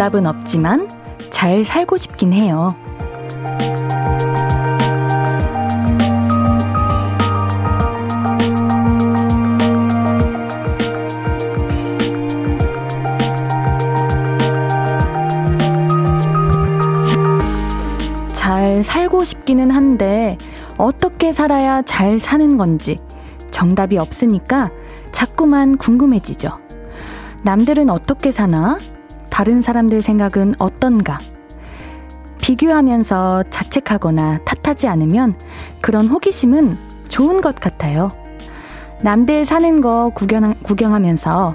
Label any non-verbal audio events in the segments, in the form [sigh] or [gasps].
정답은 없지만 잘 살고 싶긴 해요. 잘 살고 싶기는 한데 어떻게 살아야 잘 사는 건지 정답이 없으니까 자꾸만 궁금해지죠. 남들은 어떻게 사나? 다른 사람들 생각은 어떤가? 비교하면서 자책하거나 탓하지 않으면 그런 호기심은 좋은 것 같아요. 남들 사는 거 구경, 구경하면서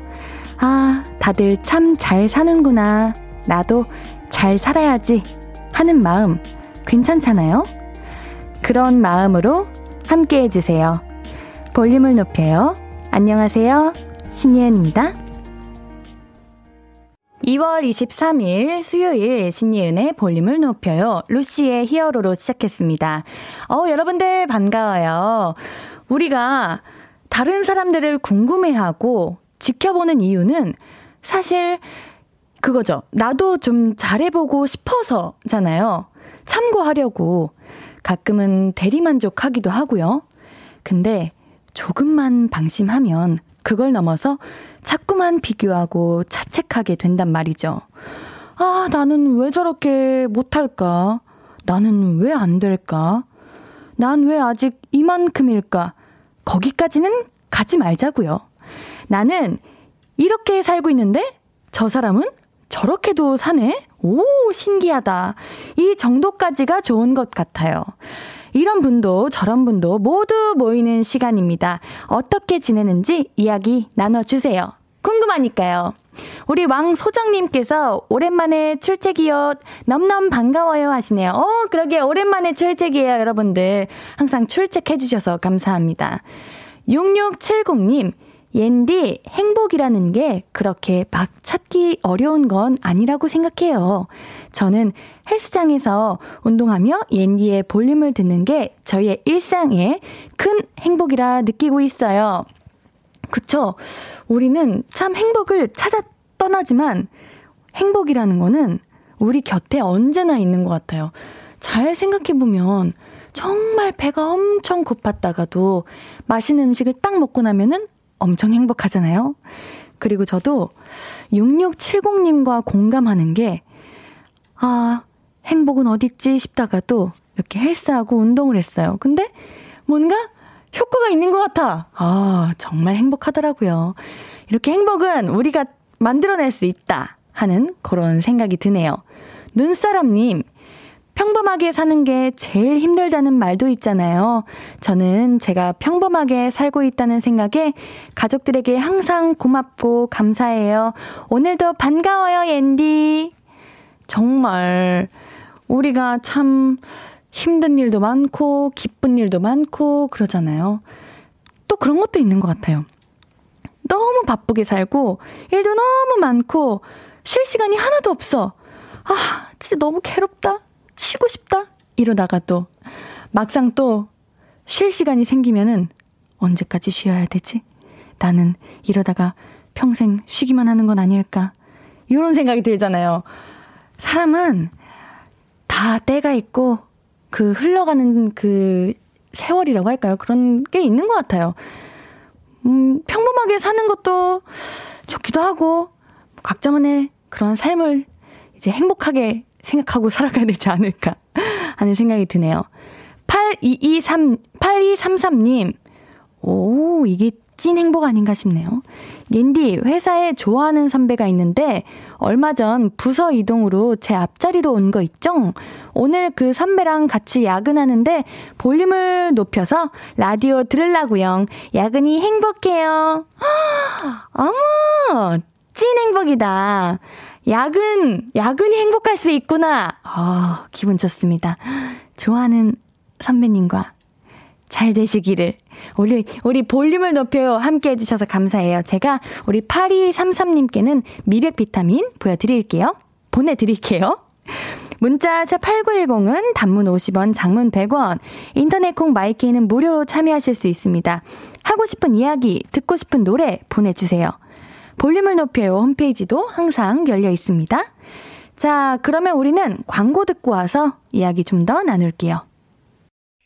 아, 다들 참 잘 사는구나. 나도 잘 살아야지. 하는 마음 괜찮잖아요? 그런 마음으로 함께 해주세요. 볼륨을 높여요. 안녕하세요. 신예은입니다. 2월 23일 수요일 신예은의 볼륨을 높여요. 루시의 히어로로 시작했습니다. 어, 여러분들 반가워요. 우리가 다른 사람들을 궁금해하고 지켜보는 이유는 사실 그거죠. 나도 좀 잘해보고 싶어서잖아요. 참고하려고 가끔은 대리만족하기도 하고요. 근데 조금만 방심하면 그걸 넘어서 자꾸만 비교하고 자책하게 된단 말이죠. 아, 나는 왜 저렇게 못할까? 나는 왜 안 될까? 난 왜 아직 이만큼일까? 거기까지는 가지 말자고요. 나는 이렇게 살고 있는데 저 사람은 저렇게도 사네? 오, 신기하다. 이 정도까지가 좋은 것 같아요. 이런 분도 저런 분도 모두 모이는 시간입니다. 어떻게 지내는지 이야기 나눠주세요. 궁금하니까요. 우리 왕소정님께서 오랜만에 출첵이요. 넘넘 반가워요 하시네요. 어, 그러게 오랜만에 출첵이에요, 여러분들. 항상 출첵해주셔서 감사합니다. 6670님, 옌디 행복이라는 게 그렇게 막 찾기 어려운 건 아니라고 생각해요. 저는 헬스장에서 운동하며 옌디의 볼륨을 듣는 게 저희의 일상에 큰 행복이라 느끼고 있어요. 그쵸? 우리는 참 행복을 찾아 떠나지만 행복이라는 거는 우리 곁에 언제나 있는 것 같아요. 잘 생각해보면 정말 배가 엄청 고팠다가도 맛있는 음식을 딱 먹고 나면은 엄청 행복하잖아요. 그리고 저도 6670님과 공감하는 게, 아, 행복은 어딨지 싶다가도 이렇게 헬스하고 운동을 했어요. 근데 뭔가 효과가 있는 것 같아. 아, 정말 행복하더라고요. 이렇게 행복은 우리가 만들어낼 수 있다 하는 그런 생각이 드네요. 눈사람님, 평범하게 사는 게 제일 힘들다는 말도 있잖아요. 저는 제가 평범하게 살고 있다는 생각에 가족들에게 항상 고맙고 감사해요. 오늘도 반가워요, 앤디. 정말 우리가 참 힘든 일도 많고 기쁜 일도 많고 그러잖아요. 또 그런 것도 있는 것 같아요. 너무 바쁘게 살고 일도 너무 많고 쉴 시간이 하나도 없어. 아, 진짜 너무 괴롭다. 쉬고 싶다? 이러다가 또 막상 또 쉴 시간이 생기면은 언제까지 쉬어야 되지? 나는 이러다가 평생 쉬기만 하는 건 아닐까? 이런 생각이 들잖아요. 사람은 다 때가 있고 그 흘러가는 그 세월이라고 할까요? 그런 게 있는 것 같아요. 음, 평범하게 사는 것도 좋기도 하고 각자만의 그런 삶을 이제 행복하게 생각하고 [laughs] 살아가야 되지 않을까 하는 생각이 드네요. 8223, 8233님, 오, 이게 찐 행복 아닌가 싶네요. 옌디, 회사에 좋아하는 선배가 있는데, 얼마 전 부서 이동으로 제 앞자리로 온 거 있죠? 오늘 그 선배랑 같이 야근하는데, 볼륨을 높여서 라디오 들으려고요. 야근이 행복해요. [gasps] 어머! 찐 행복이다. 야근, 야근이 행복할 수 있구나. 어, 기분 좋습니다. [gasps] 좋아하는 선배님과 잘 되시기를. 우리, 우리 볼륨을 높여요. 함께 해주셔서 감사해요. 제가 우리 8233님께는 미백 비타민 보여드릴게요. 보내드릴게요. 문자 샵8910은 단문 50원, 장문 100원, 인터넷 콩 마이케이는 무료로 참여하실 수 있습니다. 하고 싶은 이야기, 듣고 싶은 노래 보내주세요. 볼륨을 높여요 홈페이지도 항상 열려 있습니다. 자, 그러면 우리는 광고 듣고 와서 이야기 좀 더 나눌게요.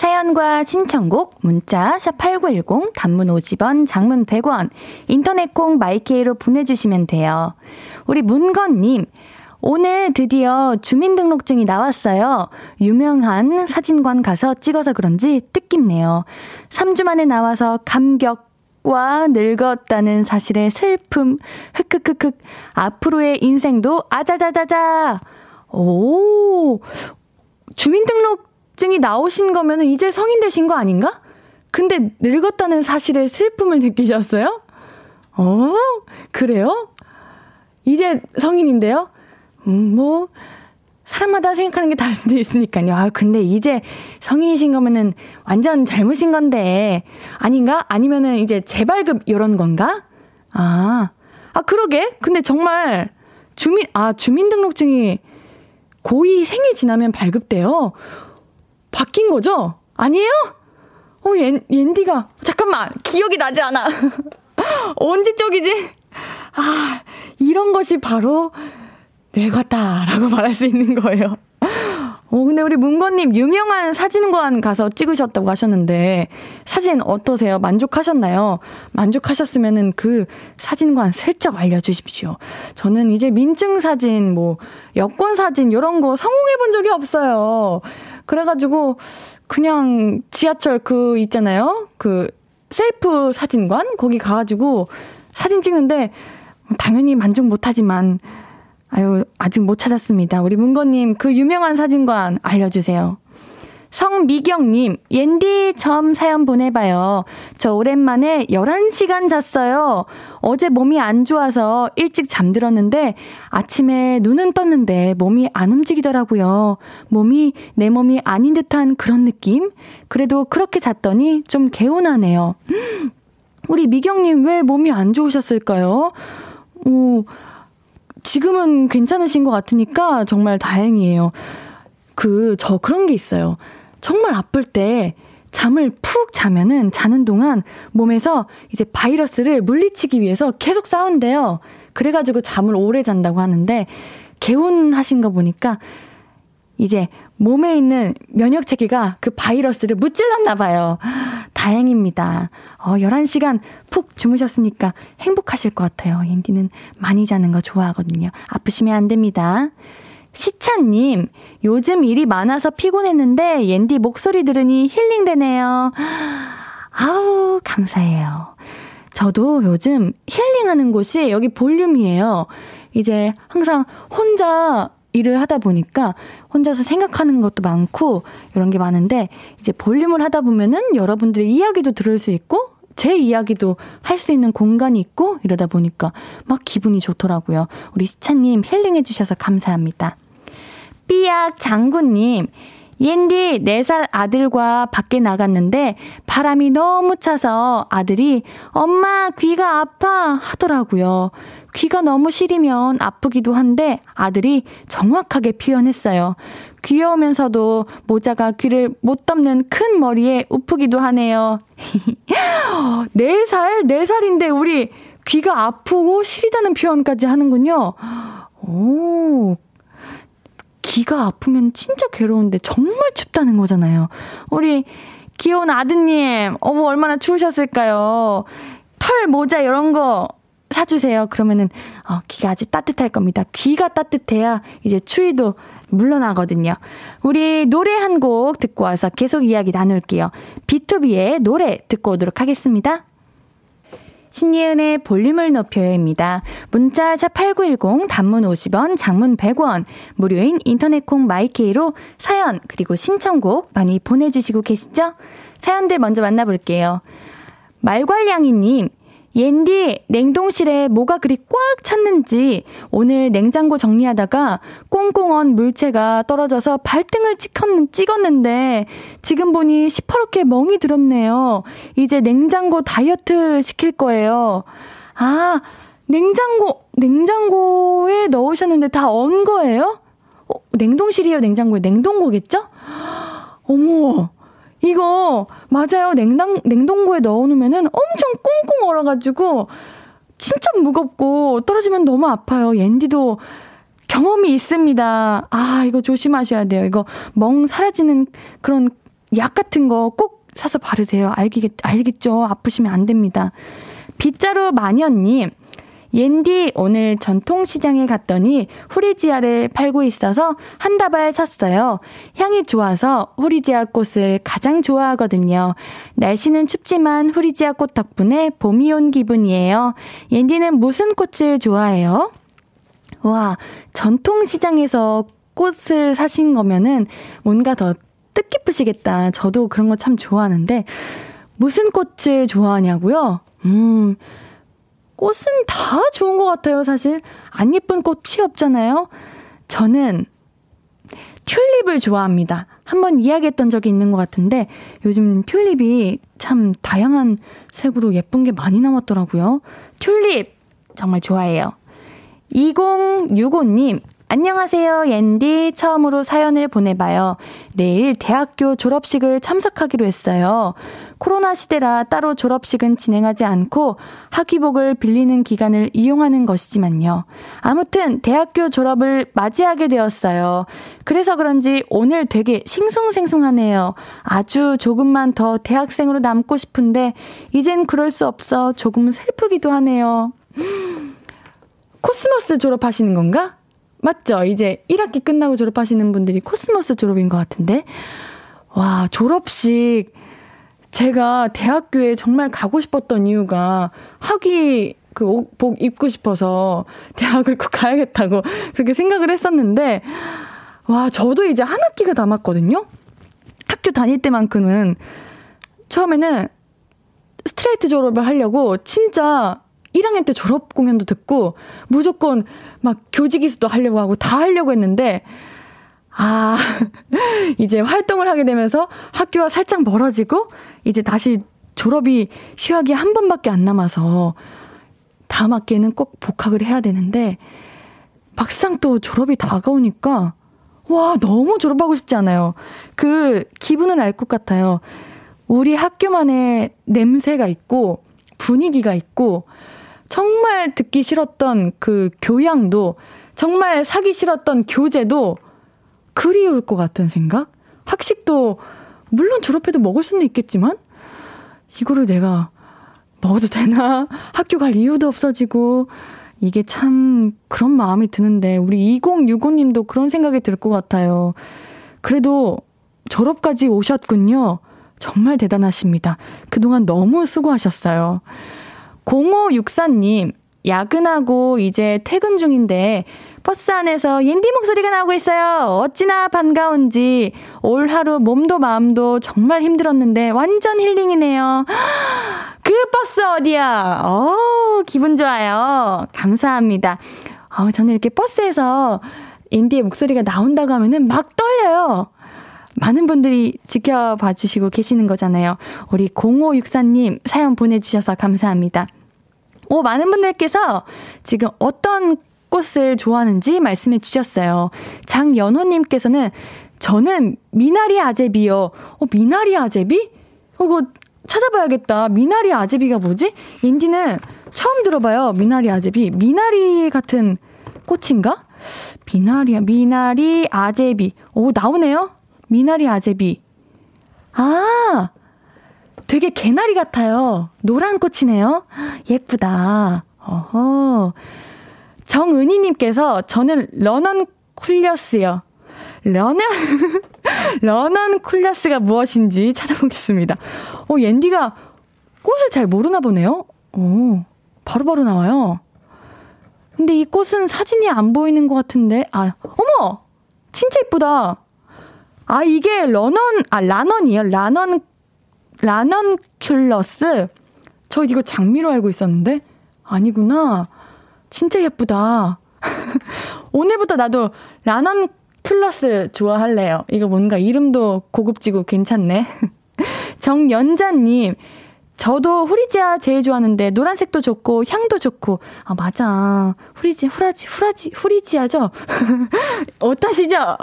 사연과 신청곡 문자 샵8910 단문 50원 장문 100원 인터넷 콩 마이케이로 보내주시면 돼요. 우리 문건님 오늘 드디어 주민등록증이 나왔어요. 유명한 사진관 가서 찍어서 그런지 뜻깊네요. 3주 만에 나와서 감격 과 늙었다는 사실에 슬픔, 흑흑흑흑, 앞으로의 인생도 아자자자자! 오, 주민등록 증이 나오신 거면 이제 성인 되신 거 아닌가? 근데 늙었다는 사실에 슬픔을 느끼셨어요? 어, 그래요? 이제 성인인데요? 음, 뭐, 사람마다 생각하는 게 다를 수도 있으니까요. 아, 근데 이제 성인이신 거면은 완전 잘못인 건데, 아닌가? 아니면은 이제 재발급 이런 건가? 아, 아, 그러게? 근데 정말 주민, 아, 주민등록증이 고2 생일 지나면 발급돼요. 바뀐 거죠? 아니에요? 어, 옌, 옌디가, 잠깐만, 기억이 나지 않아. [laughs] 언제 쪽이지? 아, 이런 것이 바로 늙었다라고 [laughs] 말할 수 있는 거예요. 어, 근데 우리 문건님 유명한 사진관 가서 찍으셨다고 하셨는데 사진 어떠세요? 만족하셨나요? 만족하셨으면은 그 사진관 슬쩍 알려주십시오. 저는 이제 민증 사진, 뭐 여권 사진 이런 거 성공해 본 적이 없어요. 그래가지고 그냥 지하철 그 있잖아요. 그 셀프 사진관 거기 가가지고 사진 찍는데 당연히 만족 못하지만 아유, 아직 못 찾았습니다. 우리 문건님, 그 유명한 사진관 알려주세요. 성미경님, 옌디 점 사연 보내봐요. 저 오랜만에 11시간 잤어요. 어제 몸이 안 좋아서 일찍 잠들었는데 아침에 눈은 떴는데 몸이 안 움직이더라고요. 몸이 내 몸이 아닌 듯한 그런 느낌? 그래도 그렇게 잤더니 좀 개운하네요. 우리 미경님 왜 몸이 안 좋으셨을까요? 오, 지금은 괜찮으신 것 같으니까 정말 다행이에요. 그, 저 그런 게 있어요. 정말 아플 때 잠을 푹 자면은 자는 동안 몸에서 이제 바이러스를 물리치기 위해서 계속 싸운대요. 그래가지고 잠을 오래 잔다고 하는데, 개운하신 거 보니까 이제 몸에 있는 면역 체계가 그 바이러스를 무찔렀나 봐요. 다행입니다. 어, 11시간 푹 주무셨으니까 행복하실 것 같아요. 인디는 많이 자는 거 좋아하거든요. 아프시면 안 됩니다. 시찬님, 요즘 일이 많아서 피곤했는데 옌디 목소리 들으니 힐링되네요. 아우, 감사해요. 저도 요즘 힐링하는 곳이 여기 볼륨이에요. 이제 항상 혼자 일을 하다 보니까 혼자서 생각하는 것도 많고 이런 게 많은데 이제 볼륨을 하다 보면은 여러분들의 이야기도 들을 수 있고 제 이야기도 할 수 있는 공간이 있고 이러다 보니까 막 기분이 좋더라고요. 우리 시차님 힐링해 주셔서 감사합니다. 삐약 장군님 옌디 4살 아들과 밖에 나갔는데 바람이 너무 차서 아들이 엄마 귀가 아파 하더라고요. 귀가 너무 시리면 아프기도 한데 아들이 정확하게 표현했어요. 귀여우면서도 모자가 귀를 못 덮는 큰 머리에 우프기도 하네요. [laughs] 4살? 4살인데 우리 귀가 아프고 시리다는 표현까지 하는군요. 오, 귀가 아프면 진짜 괴로운데 정말 춥다는 거잖아요. 우리 귀여운 아드님, 어머, 얼마나 추우셨을까요? 털, 모자, 이런 거 사주세요. 그러면은, 어, 귀가 아주 따뜻할 겁니다. 귀가 따뜻해야 이제 추위도 물러나거든요. 우리 노래 한 곡 듣고 와서 계속 이야기 나눌게요. B2B의 노래 듣고 오도록 하겠습니다. 신예은의 볼륨을 높여요입니다. 문자 샵8910 단문 50원, 장문 100원, 무료인 인터넷 콩 마이케이로 사연 그리고 신청곡 많이 보내 주시고 계시죠? 사연들 먼저 만나 볼게요. 말괄량이 님, 옌디, 냉동실에 뭐가 그리 꽉 찼는지 오늘 냉장고 정리하다가 꽁꽁 언 물체가 떨어져서 발등을 찍었는 데 지금 보니 시퍼렇게 멍이 들었네요. 이제 냉장고 다이어트 시킬 거예요. 아, 냉장고, 냉장고에 넣으셨는데 다 언 거예요? 어, 냉동실이에요, 냉장고에. 냉동고겠죠? [gasps] 어머, 이거 맞아요. 냉당 냉동고에 넣어놓으면은 엄청 꽁꽁 얼어가지고 진짜 무겁고 떨어지면 너무 아파요. 옌디도 경험이 있습니다. 아 이거 조심하셔야 돼요. 이거 멍 사라지는 그런 약 같은 거 꼭 사서 바르세요. 알겠 알겠죠? 아프시면 안 됩니다. 빗자루 마녀님. 옌디 오늘 전통시장에 갔더니 후리지아를 팔고 있어서 한 다발 샀어요. 향이 좋아서 후리지아 꽃을 가장 좋아하거든요. 날씨는 춥지만 후리지아 꽃 덕분에 봄이 온 기분이에요. 옌디는 무슨 꽃을 좋아해요? 와, 전통시장에서 꽃을 사신 거면은 뭔가 더 뜻깊으시겠다. 저도 그런 거 참 좋아하는데, 무슨 꽃을 좋아하냐고요? 음, 꽃은 다 좋은 것 같아요, 사실. 안 예쁜 꽃이 없잖아요? 저는 튤립을 좋아합니다. 한번 이야기했던 적이 있는 것 같은데 요즘 튤립이 참 다양한 색으로 예쁜 게 많이 나왔더라고요. 튤립 정말 좋아해요. 2065님, 안녕하세요, 옌디. 처음으로 사연을 보내봐요. 내일 대학교 졸업식을 참석하기로 했어요. 코로나 시대라 따로 졸업식은 진행하지 않고 학위복을 빌리는 기간을 이용하는 것이지만요. 아무튼 대학교 졸업을 맞이하게 되었어요. 그래서 그런지 오늘 되게 싱숭생숭하네요. 아주 조금만 더 대학생으로 남고 싶은데 이젠 그럴 수 없어 조금 슬프기도 하네요. 코스모스 졸업하시는 건가? 맞죠? 이제 1학기 끝나고 졸업하시는 분들이 코스모스 졸업인 것 같은데. 와, 졸업식. 제가 대학교에 정말 가고 싶었던 이유가 학위 그복 입고 싶어서 대학을 꼭 가야겠다고 [laughs] 그렇게 생각을 했었는데, 와, 저도 이제 한 학기가 남았거든요? 학교 다닐 때만큼은 처음에는 스트레이트 졸업을 하려고 진짜 1학년 때 졸업 공연도 듣고 무조건 막 교직이수도 하려고 하고 다 하려고 했는데 아, [laughs] 이제 활동을 하게 되면서 학교와 살짝 멀어지고 이제 다시 졸업이 휴학이 한 번밖에 안 남아서 다음 학기에는 꼭 복학을 해야 되는데 막상 또 졸업이 다가오니까 와, 너무 졸업하고 싶지 않아요. 그 기분을 알 것 같아요. 우리 학교만의 냄새가 있고 분위기가 있고 정말 듣기 싫었던 그 교양도, 정말 사기 싫었던 교재도 그리울 것 같은 생각? 학식도, 물론 졸업해도 먹을 수는 있겠지만, 이거를 내가 먹어도 되나? [laughs] 학교 갈 이유도 없어지고, 이게 참 그런 마음이 드는데, 우리 2065님도 그런 생각이 들 것 같아요. 그래도 졸업까지 오셨군요. 정말 대단하십니다. 그동안 너무 수고하셨어요. 0564님, 야근하고 이제 퇴근 중인데 버스 안에서 옌디 목소리가 나오고 있어요. 어찌나 반가운지 올 하루 몸도 마음도 정말 힘들었는데 완전 힐링이네요. [gasps] 그 버스 어디야? 어, 기분 좋아요. 감사합니다. 어, 저는 이렇게 버스에서 옌디의 목소리가 나온다고 하면은 막 떨려요. 많은 분들이 지켜봐 주시고 계시는 거잖아요. 우리 0564님 사연 보내주셔서 감사합니다. 오, 많은 분들께서 지금 어떤 꽃을 좋아하는지 말씀해 주셨어요. 장연호님께서는 저는 미나리 아제비요. 어, 미나리 아제비? 어, 이거 찾아봐야겠다. 미나리 아제비가 뭐지? 옌디는 처음 들어봐요. 미나리 아제비. 미나리 같은 꽃인가? 미나리, 미나리 아제비. 오, 나오네요? 미나리 아제비. 아, 되게 개나리 같아요. 노란 꽃이네요. 예쁘다. 어허. 정은희님께서 저는 러넌큘러스요. 러넌, [laughs] 러넌큘러스가 무엇인지 찾아보겠습니다. 어, 옌디가 꽃을 잘 모르나 보네요. 오, 바로바로 바로 나와요. 근데 이 꽃은 사진이 안 보이는 것 같은데, 아, 어머! 진짜 이쁘다. 아, 이게 러넌, 아, 라넌이에요. 라넌, 라넌 큘러스. 저 이거 장미로 알고 있었는데? 아니구나. 진짜 예쁘다. [laughs] 오늘부터 나도 라넌 클러스 좋아할래요. 이거 뭔가 이름도 고급지고 괜찮네. [laughs] 정연자님, 저도 후리지아 제일 좋아하는데 노란색도 좋고 향도 좋고 아 맞아 후리지 후라지 후라지 후리지아죠 [laughs] 어떠시죠?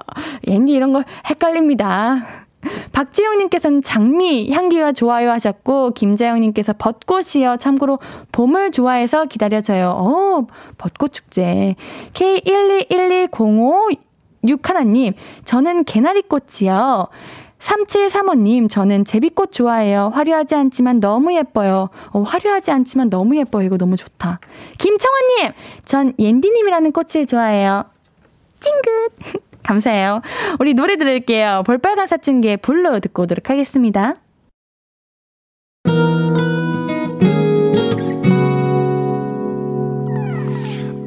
앤디 이런 거 헷갈립니다. 박지영님께서는 장미 향기가 좋아요 하셨고 김자영님께서 벚꽃이요. 참고로 봄을 좋아해서 기다려져요. 어 벚꽃 축제. K1211056 하나님 저는 개나리꽃이요. 3735님, 저는 제비꽃 좋아해요. 화려하지 않지만 너무 예뻐요. 어, 화려하지 않지만 너무 예뻐요. 이거 너무 좋다. 김청원님, 전 옌디님이라는 꽃을 좋아해요. 찡긋. [laughs] 감사해요. 우리 노래 들을게요. 볼빨간 사춘기의 불로 듣고 오도록 하겠습니다.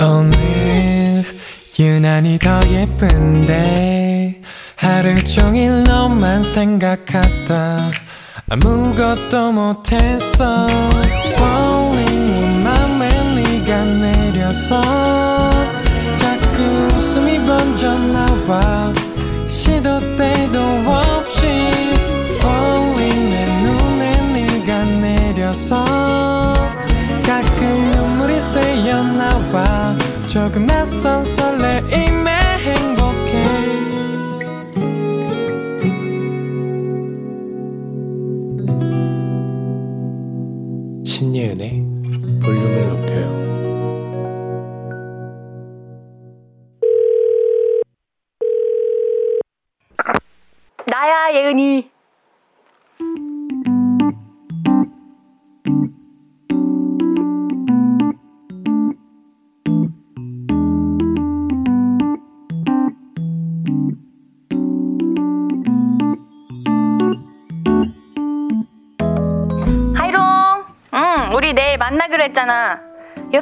오늘 유난히 더 예쁜데 하루 종일 너만 생각하다 아무것도 못했어 Falling 맘에 네가 내려서 나와 시도 때도 없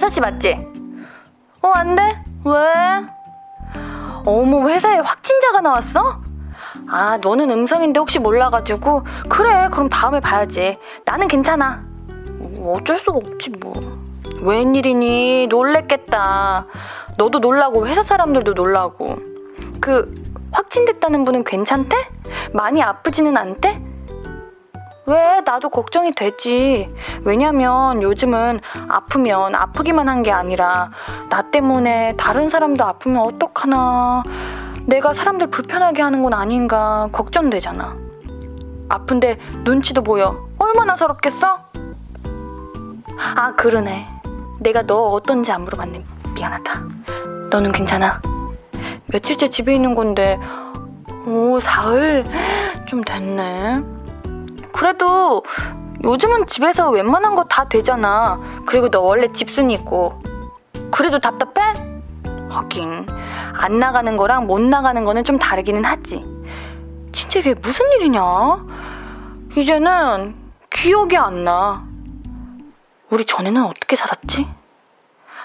6시 맞지? 어, 안 돼? 왜? 어머, 회사에 확진자가 나왔어? 아, 너는 음성인데 혹시 몰라가지고. 그래, 그럼 다음에 봐야지. 나는 괜찮아. 뭐 어쩔 수가 없지, 뭐. 웬일이니? 놀랬겠다. 너도 놀라고, 회사 사람들도 놀라고. 그, 확진됐다는 분은 괜찮대? 많이 아프지는 않대? 왜? 나도 걱정이 되지. 왜냐면 요즘은 아프면 아프기만 한 게 아니라 나 때문에 다른 사람도 아프면 어떡하나. 내가 사람들 불편하게 하는 건 아닌가 걱정되잖아. 아픈데 눈치도 보여. 얼마나 서럽겠어? 아, 그러네. 내가 너 어떤지 안 물어봤네. 미안하다. 너는 괜찮아? 며칠째 집에 있는 건데, 오, 사흘? 좀 됐네. 그래도 요즘은 집에서 웬만한 거 다 되잖아. 그리고 너 원래 집순이고. 그래도 답답해? 하긴 안 나가는 거랑 못 나가는 거는 좀 다르기는 하지. 진짜 이게 무슨 일이냐? 이제는 기억이 안 나. 우리 전에는 어떻게 살았지?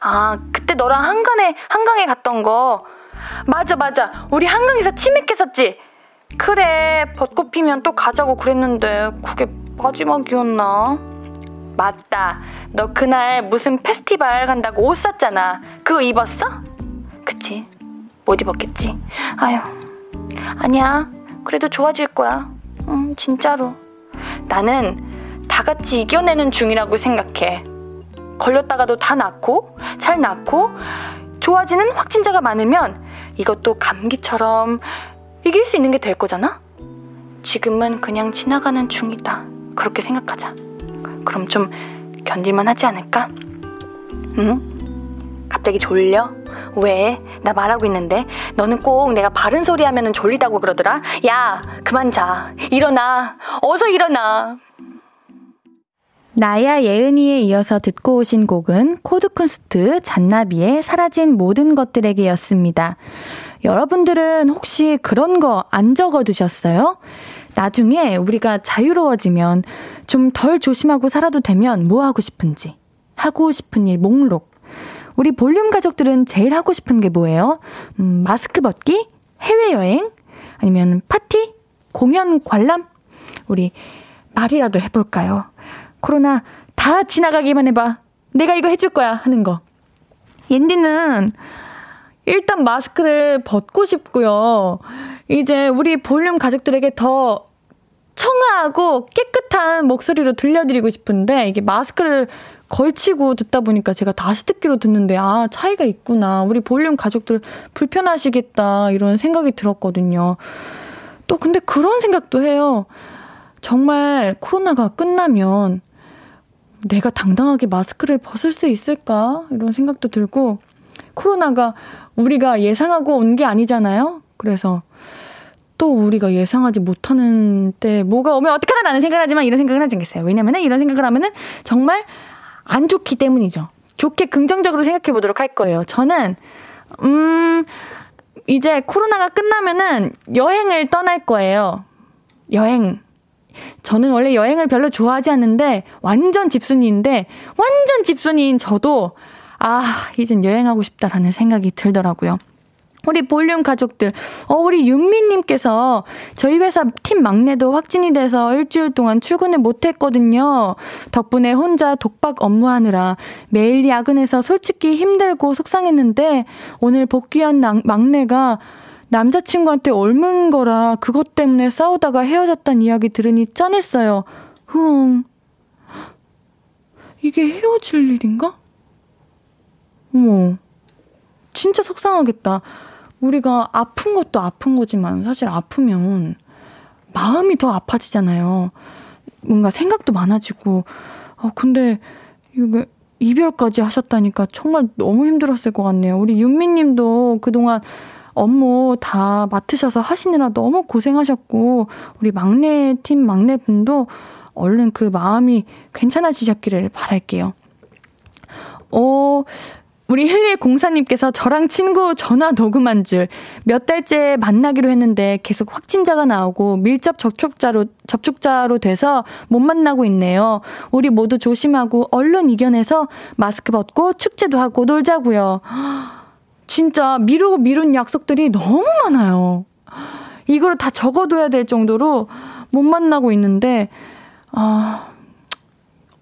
아, 그때 너랑 한강에 한강에 갔던 거. 맞아, 맞아. 우리 한강에서 치맥했었지. 그래, 벚꽃 피면 또 가자고 그랬는데 그게 마지막이었나? 맞다. 너 그날 무슨 페스티벌 간다고 옷 샀잖아. 그거 입었어? 그치? 못 입었겠지? 아휴. 아니야. 그래도 좋아질 거야. 응, 진짜로. 나는 다 같이 이겨내는 중이라고 생각해. 걸렸다가도 다 낫고, 잘 낫고, 좋아지는 확진자가 많으면 이것도 감기처럼 이길 수 있는 게 될 거잖아? 지금은 그냥 지나가는 중이다. 그렇게 생각하자. 그럼 좀 견딜만 하지 않을까? 응? 갑자기 졸려? 왜? 나 말하고 있는데 너는 꼭 내가 바른 소리 하면 졸리다고 그러더라? 야, 그만 자. 일어나. 어서 일어나. 나야 예은이에 이어서 듣고 오신 곡은 코드쿤스트 잔나비의 사라진 모든 것들에게였습니다. 여러분들은 혹시 그런 거 안 적어 두셨어요? 나중에 우리가 자유로워지면 좀 덜 조심하고 살아도 되면 뭐 하고 싶은지. 하고 싶은 일 목록. 우리 볼륨 가족들은 제일 하고 싶은 게 뭐예요? 음, 마스크 벗기? 해외여행? 아니면 파티? 공연 관람? 우리 말이라도 해볼까요? 코로나 다 지나가기만 해봐. 내가 이거 해줄 거야. 하는 거. 옌디는 일단 마스크를 벗고 싶고요. 이제 우리 볼륨 가족들에게 더 청아하고 깨끗한 목소리로 들려드리고 싶은데 이게 마스크를 걸치고 듣다 보니까 제가 다시 듣기로 듣는데 아 차이가 있구나 우리 볼륨 가족들 불편하시겠다 이런 생각이 들었거든요. 또 근데 그런 생각도 해요. 정말 코로나가 끝나면 내가 당당하게 마스크를 벗을 수 있을까 이런 생각도 들고 코로나가 우리가 예상하고 온 게 아니잖아요. 그래서 또 우리가 예상하지 못하는 때 뭐가 오면 어떡하나 라는 생각을 하지만 이런 생각은 하지 않겠어요. 왜냐면은 이런 생각을 하면은 정말 안 좋기 때문이죠. 좋게 긍정적으로 생각해 보도록 할 거예요. 저는, 음, 이제 코로나가 끝나면은 여행을 떠날 거예요. 여행. 저는 원래 여행을 별로 좋아하지 않는데 완전 집순이인데 완전 집순이인 저도 아, 이젠 여행하고 싶다라는 생각이 들더라고요. 우리 볼륨 가족들, 어, 우리 윤미님께서 저희 회사 팀 막내도 확진이 돼서 일주일 동안 출근을 못했거든요. 덕분에 혼자 독박 업무하느라 매일 야근해서 솔직히 힘들고 속상했는데 오늘 복귀한 막내가 남자친구한테 옮은 거라 그것 때문에 싸우다가 헤어졌다는 이야기 들으니 짠했어요. 흥. 이게 헤어질 일인가? 어머. 진짜 속상하겠다. 우리가 아픈 것도 아픈 거지만 사실 아프면 마음이 더 아파지잖아요. 뭔가 생각도 많아지고, 어, 근데 이거 이별까지 하셨다니까 정말 너무 힘들었을 것 같네요. 우리 윤미 님도 그동안 업무 다 맡으셔서 하시느라 너무 고생하셨고, 우리 막내 팀 막내 분도 얼른 그 마음이 괜찮아지셨기를 바랄게요. 어, 우리 힐릴 공사님께서 저랑 친구 전화 녹음한 줄 몇 달째 만나기로 했는데 계속 확진자가 나오고 밀접 접촉자로 접촉자로 돼서 못 만나고 있네요. 우리 모두 조심하고 얼른 이겨내서 마스크 벗고 축제도 하고 놀자고요. 진짜 미루고 미룬 약속들이 너무 많아요. 이거를 다 적어둬야 될 정도로 못 만나고 있는데 아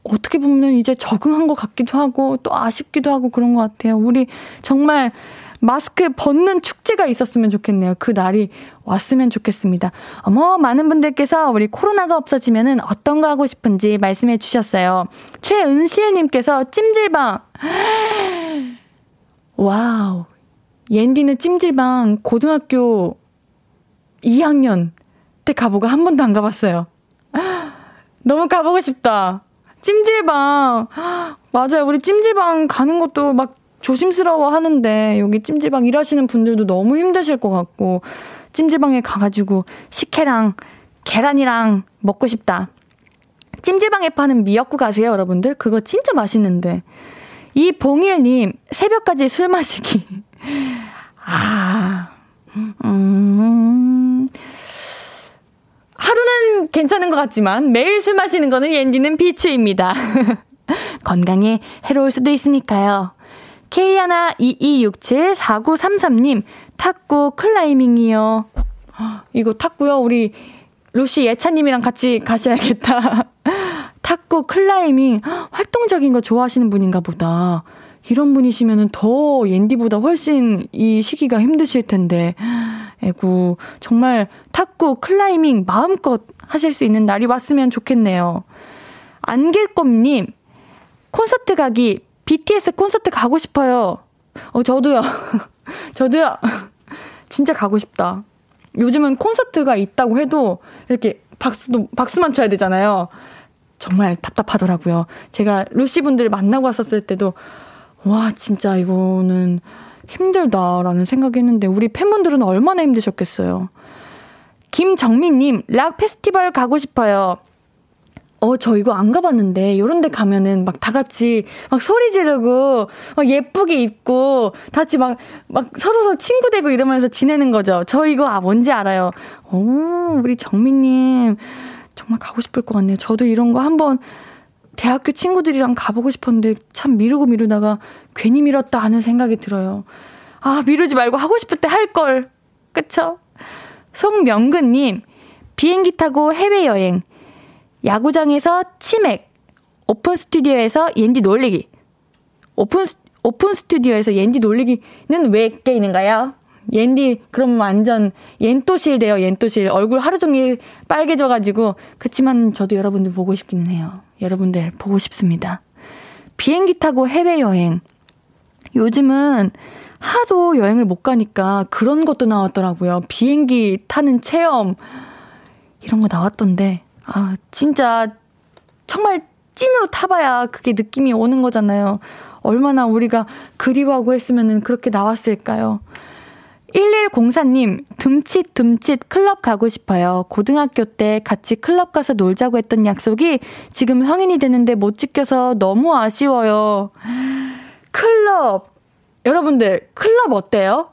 어떻게 보면 이제 적응한 것 같기도 하고 또 아쉽기도 하고 그런 것 같아요. 우리 정말 마스크 벗는 축제가 있었으면 좋겠네요. 그 날이 왔으면 좋겠습니다. 어머, 많은 분들께서 우리 코로나가 없어지면은 어떤 거 하고 싶은지 말씀해 주셨어요. 최은실님께서 찜질방. [gasps] 와우. 옌디는 찜질방 고등학교 2학년 때 가보고 한 번도 안 가봤어요. [gasps] 너무 가보고 싶다. 찜질방. 맞아요. 우리 찜질방 가는 것도 막 조심스러워 하는데, 여기 찜질방 일하시는 분들도 너무 힘드실 것 같고, 찜질방에 가가지고 식혜랑 계란이랑 먹고 싶다. 찜질방에 파는 미역국 아세요, 여러분들? 그거 진짜 맛있는데. 이 봉일님, 새벽까지 술 마시기. [laughs] 아, 음, 하루는 괜찮은 것 같지만 매일 술 마시는 거는 옌디는 비추입니다. [laughs] 건강에 해로울 수도 있으니까요. K122674933님, 탁구 클라이밍이요. [gasps] 이거 탁구요? 우리 루시 예찬님이랑 같이 가셔야겠다. [laughs] 탁구 클라이밍 [gasps] 활동적인 거 좋아하시는 분인가 보다. 이런 분이시면은 더 옌디보다 훨씬 이 시기가 힘드실 텐데. 에구, 정말 탁구, 클라이밍 마음껏 하실 수 있는 날이 왔으면 좋겠네요. 안길꿈님, 콘서트 가기, BTS 콘서트 가고 싶어요. 어, 저도요. [laughs] 저도요. 진짜 가고 싶다. 요즘은 콘서트가 있다고 해도 이렇게 박수도, 박수만 쳐야 되잖아요. 정말 답답하더라고요. 제가 루시 분들 만나고 왔었을 때도, 와, 진짜 이거는 힘들다라는 생각이 했는데 우리 팬분들은 얼마나 힘드셨겠어요. 김정민님, 락 페스티벌 가고 싶어요. 어, 저 이거 안 가봤는데, 요런 데 가면은 막 다 같이 막 소리 지르고, 막 예쁘게 입고, 다 같이 막, 막 서로서로 친구 되고 이러면서 지내는 거죠. 저 이거 아, 뭔지 알아요. 오, 우리 정민님, 정말 가고 싶을 것 같네요. 저도 이런 거 한번 대학교 친구들이랑 가보고 싶었는데 참 미루고 미루다가 괜히 미뤘다 하는 생각이 들어요. 아, 미루지 말고 하고 싶을 때 할 걸. 그쵸? 송명근님, 비행기 타고 해외여행. 야구장에서 치맥. 오픈 스튜디오에서 옌디 놀리기. 오픈, 오픈 스튜디오에서 옌디 놀리기는 왜 껴 있는가요? 옌디 그럼 완전 옌또실 돼요 옌또실 얼굴 하루 종일 빨개져가지고 그치만 저도 여러분들 보고 싶기는 해요 여러분들 보고 싶습니다 비행기 타고 해외여행 요즘은 하도 여행을 못 가니까 그런 것도 나왔더라고요 비행기 타는 체험 이런 거 나왔던데 아 진짜 정말 찐으로 타봐야 그게 느낌이 오는 거잖아요 얼마나 우리가 그리워하고 했으면 그렇게 나왔을까요 1104님, 듬칫 듬칫 클럽 가고 싶어요. 고등학교 때 같이 클럽 가서 놀자고 했던 약속이 지금 성인이 되는데 못 지켜서 너무 아쉬워요. 클럽. 여러분들, 클럽 어때요?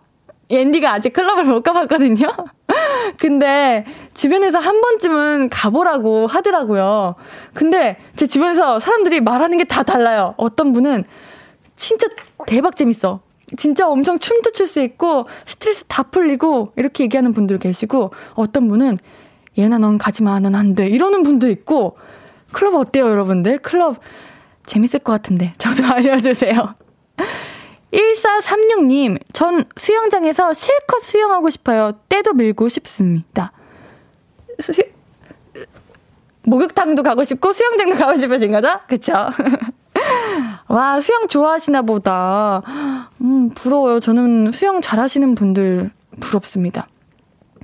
앤디가 아직 클럽을 못 가봤거든요? [laughs] 근데 주변에서 한 번쯤은 가보라고 하더라고요. 근데 제 주변에서 사람들이 말하는 게 다 달라요. 어떤 분은 진짜 대박 재밌어. 진짜 엄청 춤도 출 수 있고 스트레스 다 풀리고 이렇게 얘기하는 분들 계시고 어떤 분은 얘나 넌 가지 마, 넌 안 돼. 이러는 분도 있고 클럽 어때요, 여러분들? 클럽 재밌을 것 같은데 저도 [laughs] 알려주세요. 1436님, 전 수영장에서 실컷 수영하고 싶어요. 때도 밀고 싶습니다. 수, 목욕탕도 가고 싶고 수영장도 가고 싶으신 거죠? 그쵸? [laughs] 와, 수영 좋아하시나 보다. 음, 부러워요. 저는 수영 잘하시는 분들 부럽습니다.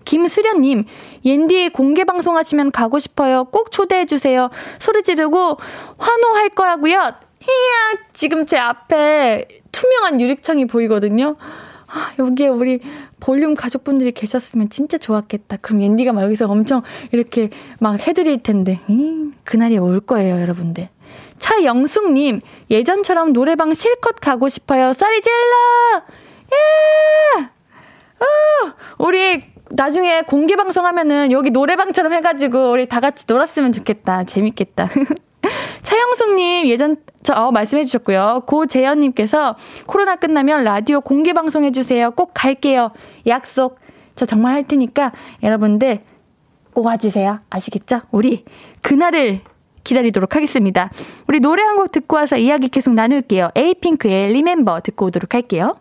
김수련님, 옌디 공개 방송하시면 가고 싶어요. 꼭 초대해주세요. 소리 지르고 환호할 거라고요. 히야, 지금 제 앞에 투명한 유리창이 보이거든요. 아, 여기에 우리 볼륨 가족분들이 계셨으면 진짜 좋았겠다. 그럼 옌디가 막 여기서 엄청 이렇게 막 해드릴 텐데. 음, 그날이 올 거예요, 여러분들. 차영숙님, 예전처럼 노래방 실컷 가고 싶어요. 소리 질러! 예! 어, 우리 나중에 공개 방송하면은 여기 노래방처럼 해가지고 우리 다 같이 놀았으면 좋겠다. 재밌겠다. [laughs] 차영숙님 예전 저 어, 말씀해 주셨고요. 고재현님께서 코로나 끝나면 라디오 공개 방송 해주세요. 꼭 갈게요. 약속. 저 정말 할 테니까 여러분들 꼭 와주세요. 아시겠죠? 우리 그날을 기다리도록 하겠습니다. 우리 노래 한 곡 듣고 와서 이야기 계속 나눌게요. 에이핑크의 리멤버 듣고 오도록 할게요.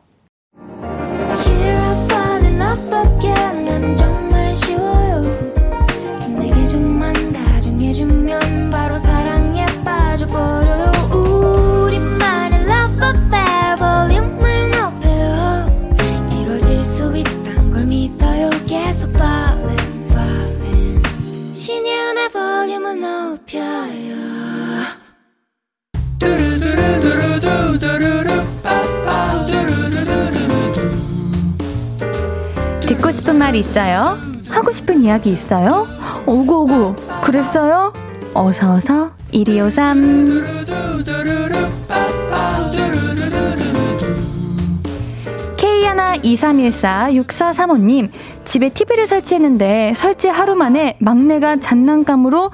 듣고 싶은 말 있어요? 하고 싶은 이야기 있어요? 오구오구 그랬어요? 어서어서 1253 K12314-6435님 집에 TV를 설치했는데 설치 하루 만에 막내가 장난감으로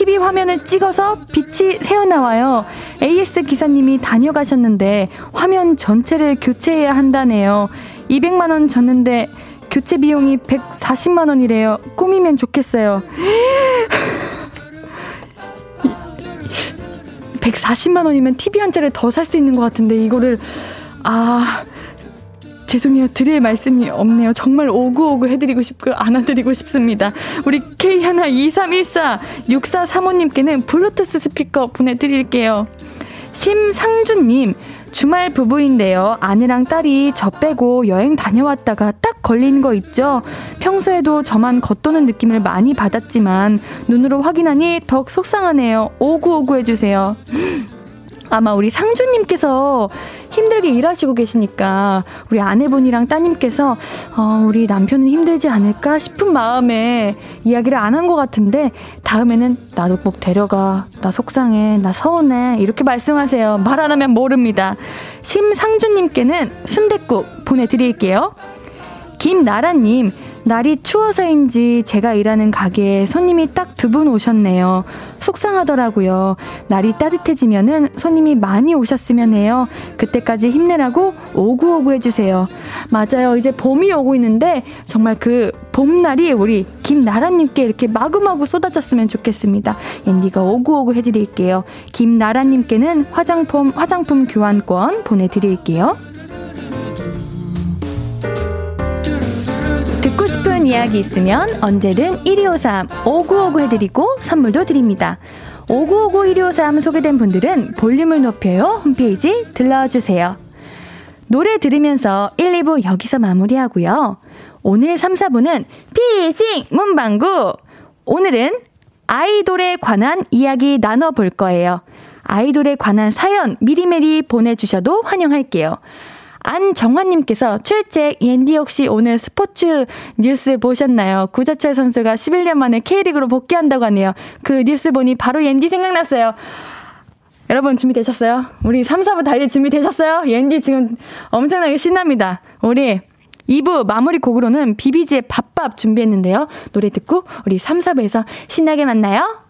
TV 화면을 찍어서 빛이 새어나와요. AS 기사님이 다녀가셨는데 화면 전체를 교체해야 한다네요. 200만원 줬는데 교체 비용이 140만 원이래요. 꾸미면 좋겠어요. [laughs] 140만 원이면 TV 한 차를 더 살 수 있는 것 같은데 이거를 아 죄송해요 드릴 말씀이 없네요 정말 오구오구 해드리고 싶고 안아드리고 싶습니다 우리 K 하나 2314 6435님께는 블루투스 스피커 보내드릴게요 심상준님 주말 부부인데요. 아내랑 딸이 저 빼고 여행 다녀왔다가 딱 걸린 거 있죠? 평소에도 저만 겉도는 느낌을 많이 받았지만 눈으로 확인하니 더 속상하네요. 오구오구 해주세요. [gasps] 아마 우리 상주님께서 힘들게 일하시고 계시니까 우리 아내분이랑 따님께서 어, 우리 남편은 힘들지 않을까 싶은 마음에 이야기를 안 한 것 같은데 다음에는 나도 꼭 데려가 나 속상해 나 서운해 이렇게 말씀하세요. 말 안 하면 모릅니다. 심상주님께는 순댓국 보내드릴게요. 김나라님 날이 추워서인지 제가 일하는 가게에 손님이 딱 두 분 오셨네요. 속상하더라고요. 날이 따뜻해지면은 손님이 많이 오셨으면 해요. 그때까지 힘내라고 오구오구 해주세요. 맞아요. 이제 봄이 오고 있는데 정말 그 봄날이 우리 김나라님께 이렇게 마구마구 쏟아졌으면 좋겠습니다. 앤디가 오구오구 해드릴게요. 김나라님께는 화장품, 화장품 교환권 보내드릴게요. 싶은 이야기 있으면 언제든 1253 5959 해드리고 선물도 드립니다. 5959 1253 소개된 분들은 볼륨을 높여요 홈페이지 들러주세요. 노래 들으면서 1, 2부 여기서 마무리하고요. 오늘 3, 4부는 피싱 문방구! 오늘은 아이돌에 관한 이야기 나눠볼 거예요. 아이돌에 관한 사연 미리미리 보내주셔도 환영할게요. 안정환님께서 출첵 옌디 혹시 오늘 스포츠 뉴스 보셨나요? 구자철 선수가 11년 만에 K리그로 복귀한다고 하네요. 그 뉴스 보니 바로 옌디 생각났어요. 여러분 준비되셨어요? 우리 3, 4부 달릴 준비되셨어요? 옌디 지금 엄청나게 신납니다. 우리 2부 마무리 곡으로는 비비지의 밥밥 준비했는데요. 노래 듣고 우리 3, 4부에서 신나게 만나요.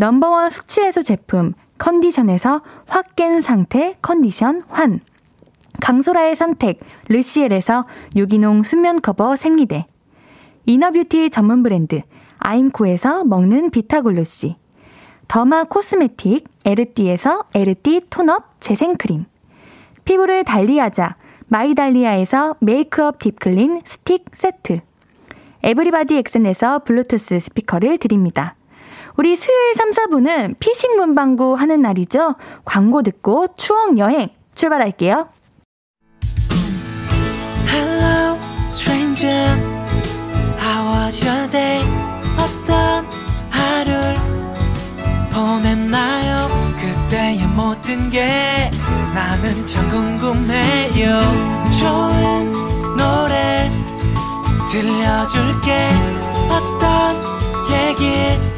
넘버원 숙취해소 제품 컨디션에서 확 깬 상태 컨디션 환. 강소라의 선택 르시엘에서 유기농 순면 커버 생리대. 이너뷰티 전문 브랜드 아임코에서 먹는 비타글루시. derma cosmetic 에르띠에서 에르띠 톤업 재생크림. 피부를 달리하자 마이달리아에서 메이크업 딥클린 스틱 세트. 에브리바디 엑센에서 블루투스 스피커를 드립니다. 우리 수요일 3, 4부는 피식 문방구 하는 날이죠. 광고 듣고 추억 여행 출발할게요. Hello, stranger. How was your day? 어떤 하루를 보냈나요? 그때의 모든 게 나는 참 궁금해요. 좋은 노래 들려줄게. 어떤 얘기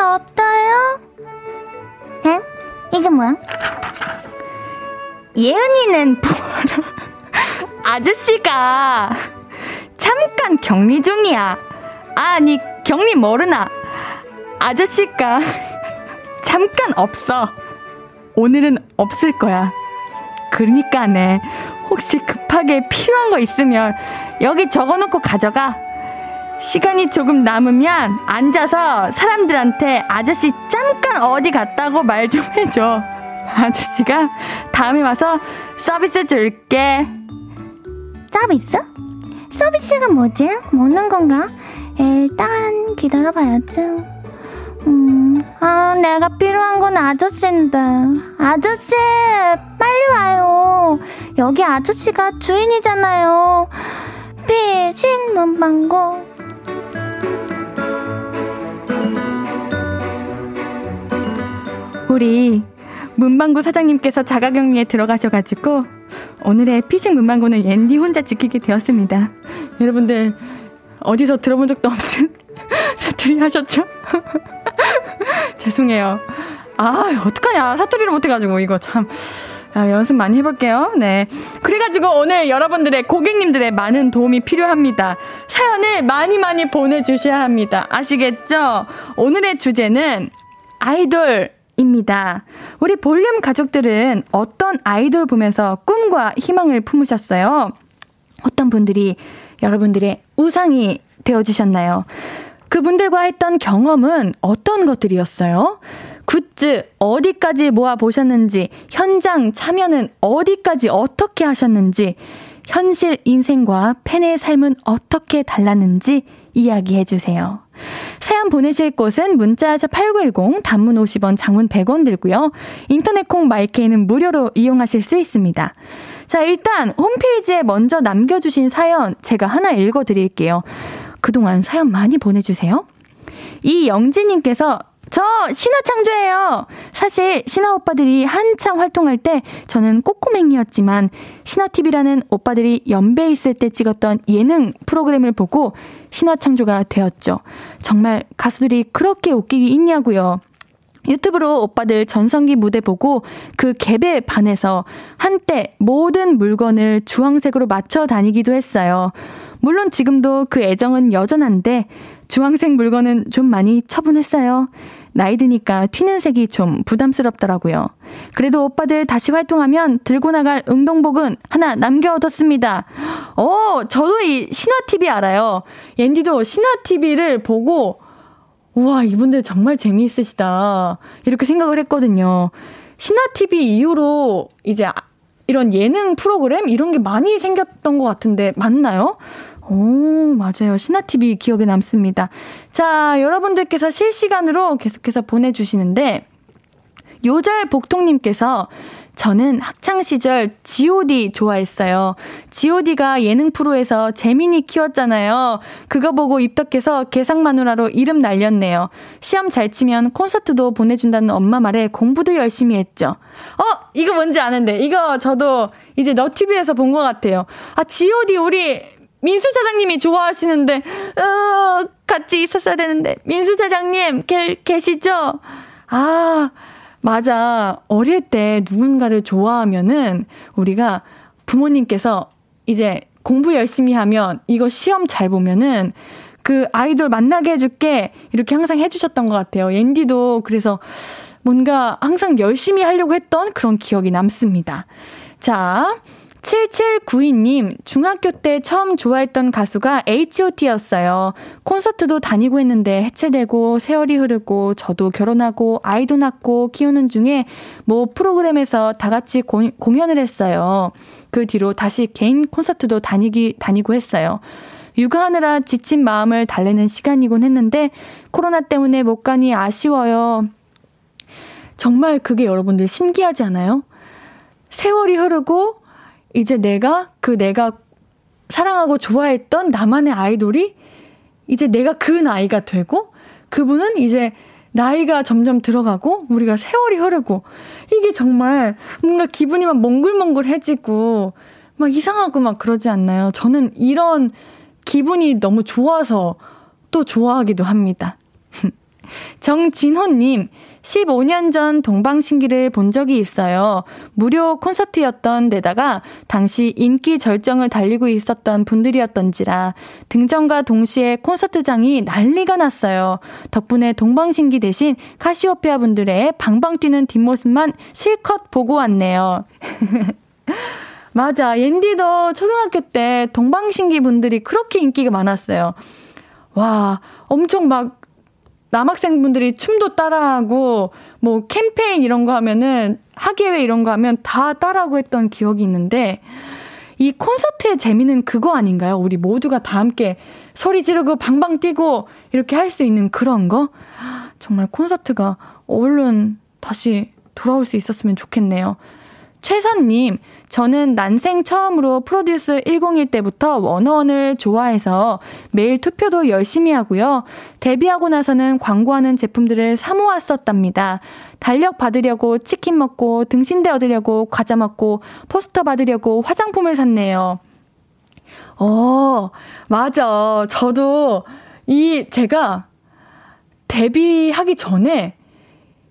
없어요? 응? 이게 뭐야? 예은이는 뭐라? [laughs] 아저씨가 잠깐 격리 중이야. 아니, 격리 모르나? 아저씨가 [laughs] 잠깐 없어. 오늘은 없을 거야. 그러니까네. 혹시 급하게 필요한 거 있으면 여기 적어놓고 가져가. 시간이 조금 남으면 앉아서 사람들한테 아저씨 잠깐 어디 갔다고 말 좀 [laughs] 해줘. 아저씨가 다음에 와서 서비스 줄게. 서비스? 서비스가 뭐지? 먹는 건가? 일단 기다려봐야지. 음, 아, 내가 필요한 건 아저씨인데. 아저씨, 빨리 와요. 여기 아저씨가 주인이잖아요. 피싱 문방구. 우리 문방구 사장님께서 자가격리에 들어가셔가지고 오늘의 피싱 문방구는 앤디 혼자 지키게 되었습니다. 여러분들 어디서 들어본 적도 없는 [laughs] 사투리 하셨죠? [laughs] 죄송해요. 아, 어떡하냐. 사투리를 못해가지고, 이거 참. 아, 연습 많이 해볼게요. 네. 그래가지고 오늘 여러분들의 고객님들의 많은 도움이 필요합니다. 사연을 많이 많이 보내주셔야 합니다. 아시겠죠? 오늘의 주제는 아이돌 입니다. 우리 볼륨 가족들은 어떤 아이돌 보면서 꿈과 희망을 품으셨어요? 어떤 분들이 여러분들의 우상이 되어주셨나요? 그분들과 했던 경험은 어떤 것들이었어요? 굿즈 어디까지 모아 보셨는지, 현장 참여는 어디까지 어떻게 하셨는지, 현실 인생과 팬의 삶은 어떻게 달랐는지 이야기해 주세요. 사연 보내실 곳은 문자샵 8910 단문 50원 장문 100원 들고요. 인터넷 콩 마이케이는 무료로 이용하실 수 있습니다. 자, 일단 홈페이지에 먼저 남겨주신 사연 제가 하나 읽어드릴게요. 그동안 사연 많이 보내주세요. 이영지님께서 저 신화창조예요. 사실 신화 오빠들이 한창 활동할 때 저는 꼬꼬맹이였지만 신화TV라는 오빠들이 연배 있을 때 찍었던 예능 프로그램을 보고 신화 창조가 되었죠. 정말 가수들이 그렇게 웃기기 있냐고요. 유튜브로 오빠들 전성기 무대 보고 그 갭에 반해서 한때 모든 물건을 주황색으로 맞춰 다니기도 했어요. 물론 지금도 그 애정은 여전한데 주황색 물건은 좀 많이 처분했어요. 나이 드니까 튀는 색이 좀 부담스럽더라고요. 그래도 오빠들 다시 활동하면 들고 나갈 응동복은 하나 남겨뒀습니다. 어, 저도 이 신화TV 알아요. 옌디도 신화TV를 보고, 우와, 이분들 정말 재미있으시다. 이렇게 생각을 했거든요. 신화TV 이후로 이제 이런 예능 프로그램 이런 게 많이 생겼던 것 같은데, 맞나요? 오, 맞아요. 신화TV 기억에 남습니다. 자, 여러분들께서 실시간으로 계속해서 보내주시는데, 요절 복통님께서 저는 학창시절 GOD 좋아했어요. GOD가 예능 프로에서 재민이 키웠잖아요. 그거 보고 입덕해서 개상마누라로 이름 날렸네요. 시험 잘 치면 콘서트도 보내준다는 엄마 말에 공부도 열심히 했죠. 어, 이거 뭔지 아는데. 이거 저도 이제 너튜브에서 본 것 같아요. 아, GOD 우리 민수 차장님이 좋아하시는데, 어, 같이 있었어야 되는데. 민수 차장님, 계, 계시죠? 아, 맞아. 어릴 때 누군가를 좋아하면은 우리가 부모님께서 이제 공부 열심히 하면 이거 시험 잘 보면은 그 아이돌 만나게 해줄게. 이렇게 항상 해주셨던 것 같아요. 옌디도 그래서 뭔가 항상 열심히 하려고 했던 그런 기억이 남습니다. 자, 7792님, 중학교 때 처음 좋아했던 가수가 H.O.T였어요. 콘서트도 다니고 했는데 해체되고 세월이 흐르고 저도 결혼하고 아이도 낳고 키우는 중에 뭐 프로그램에서 다 같이 고, 공연을 했어요. 그 뒤로 다시 개인 콘서트도 다니기, 다니고 했어요. 육아하느라 지친 마음을 달래는 시간이곤 했는데 코로나 때문에 못 가니 아쉬워요. 정말 그게 여러분들 신기하지 않아요? 세월이 흐르고 이제 내가 그 내가 사랑하고 좋아했던 나만의 아이돌이 이제 내가 그 나이가 되고 그분은 이제 나이가 점점 들어가고 우리가 세월이 흐르고 이게 정말 뭔가 기분이 막 몽글몽글해지고 막 이상하고 막 그러지 않나요? 저는 이런 기분이 너무 좋아서 또 좋아하기도 합니다. [laughs] 정진호님, 15년 전 동방신기를 본 적이 있어요. 무료 콘서트였던 데다가 당시 인기 절정을 달리고 있었던 분들이었던지라 등장과 동시에 콘서트장이 난리가 났어요. 덕분에 동방신기 대신 카시오페아 분들의 방방 뛰는 뒷모습만 실컷 보고 왔네요. [laughs] 맞아. 옌디도 초등학교 때 동방신기 분들이 그렇게 인기가 많았어요. 와, 엄청 막 남학생분들이 춤도 따라하고 뭐 캠페인 이런 거 하면은 학예회 이런 거 하면 다 따라하고 했던 기억이 있는데 이 콘서트의 재미는 그거 아닌가요? 우리 모두가 다 함께 소리 지르고 방방 뛰고 이렇게 할 수 있는 그런 거? 정말 콘서트가 얼른 다시 돌아올 수 있었으면 좋겠네요. 최선님, 저는 난생 처음으로 프로듀스 101 때부터 원어원을 좋아해서 매일 투표도 열심히 하고요. 데뷔하고 나서는 광고하는 제품들을 사모았었답니다. 달력 받으려고 치킨 먹고 등신대 얻으려고 과자 먹고 포스터 받으려고 화장품을 샀네요. 어, 맞아. 저도 이 제가 데뷔하기 전에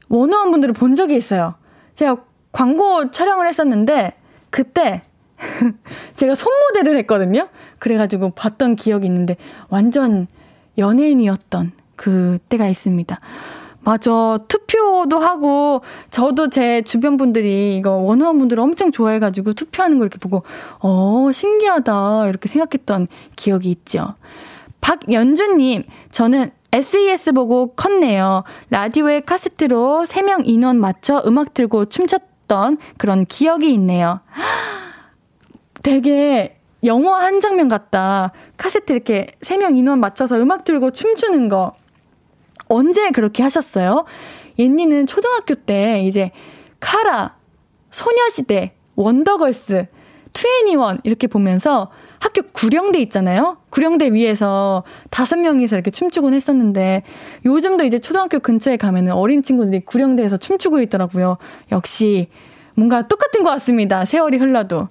원어원 분들을 본 적이 있어요. 제가 광고 촬영을 했었는데 그때 [laughs] 제가 손모델을 했거든요. 그래가지고 봤던 기억이 있는데 완전 연예인이었던 그 때가 있습니다. 맞아. 투표도 하고, 저도 제 주변 분들이 이거 원어원 분들을 엄청 좋아해가지고 투표하는 걸 이렇게 보고, 어, 신기하다. 이렇게 생각했던 기억이 있죠. 박연주님, 저는 SES 보고 컸네요. 라디오에 카세트로 3명 인원 맞춰 음악 틀고 춤췄던 그런 기억이 있네요. 되게 영화 한 장면 같다. 카세트 이렇게 3명 인원 맞춰서 음악 틀고 춤추는 거. 언제 그렇게 하셨어요? 옌디는 초등학교 때 이제 카라, 소녀시대, 원더걸스, 투애니원 이렇게 보면서 학교 구령대 있잖아요. 구령대 위에서 다섯 명이서 이렇게 춤추곤 했었는데 요즘도 이제 초등학교 근처에 가면은 어린 친구들이 구령대에서 춤추고 있더라고요. 역시 뭔가 똑같은 것 같습니다. 세월이 흘러도.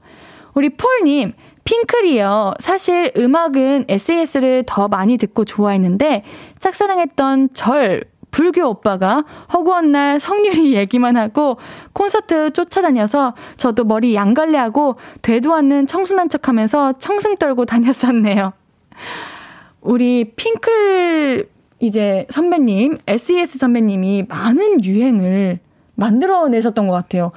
우리 폴님, 핑클이요. 사실 음악은 SES를 더 많이 듣고 좋아했는데 짝사랑했던 절 불교 오빠가 허구한 날 성률이 [laughs] 얘기만 하고 콘서트 쫓아다녀서 저도 머리 양갈래하고 되도 않는 청순한 척 하면서 청승 떨고 다녔었네요. 우리 핑클 이제 선배님, SES 선배님이 많은 유행을 만들어내셨던 것 같아요.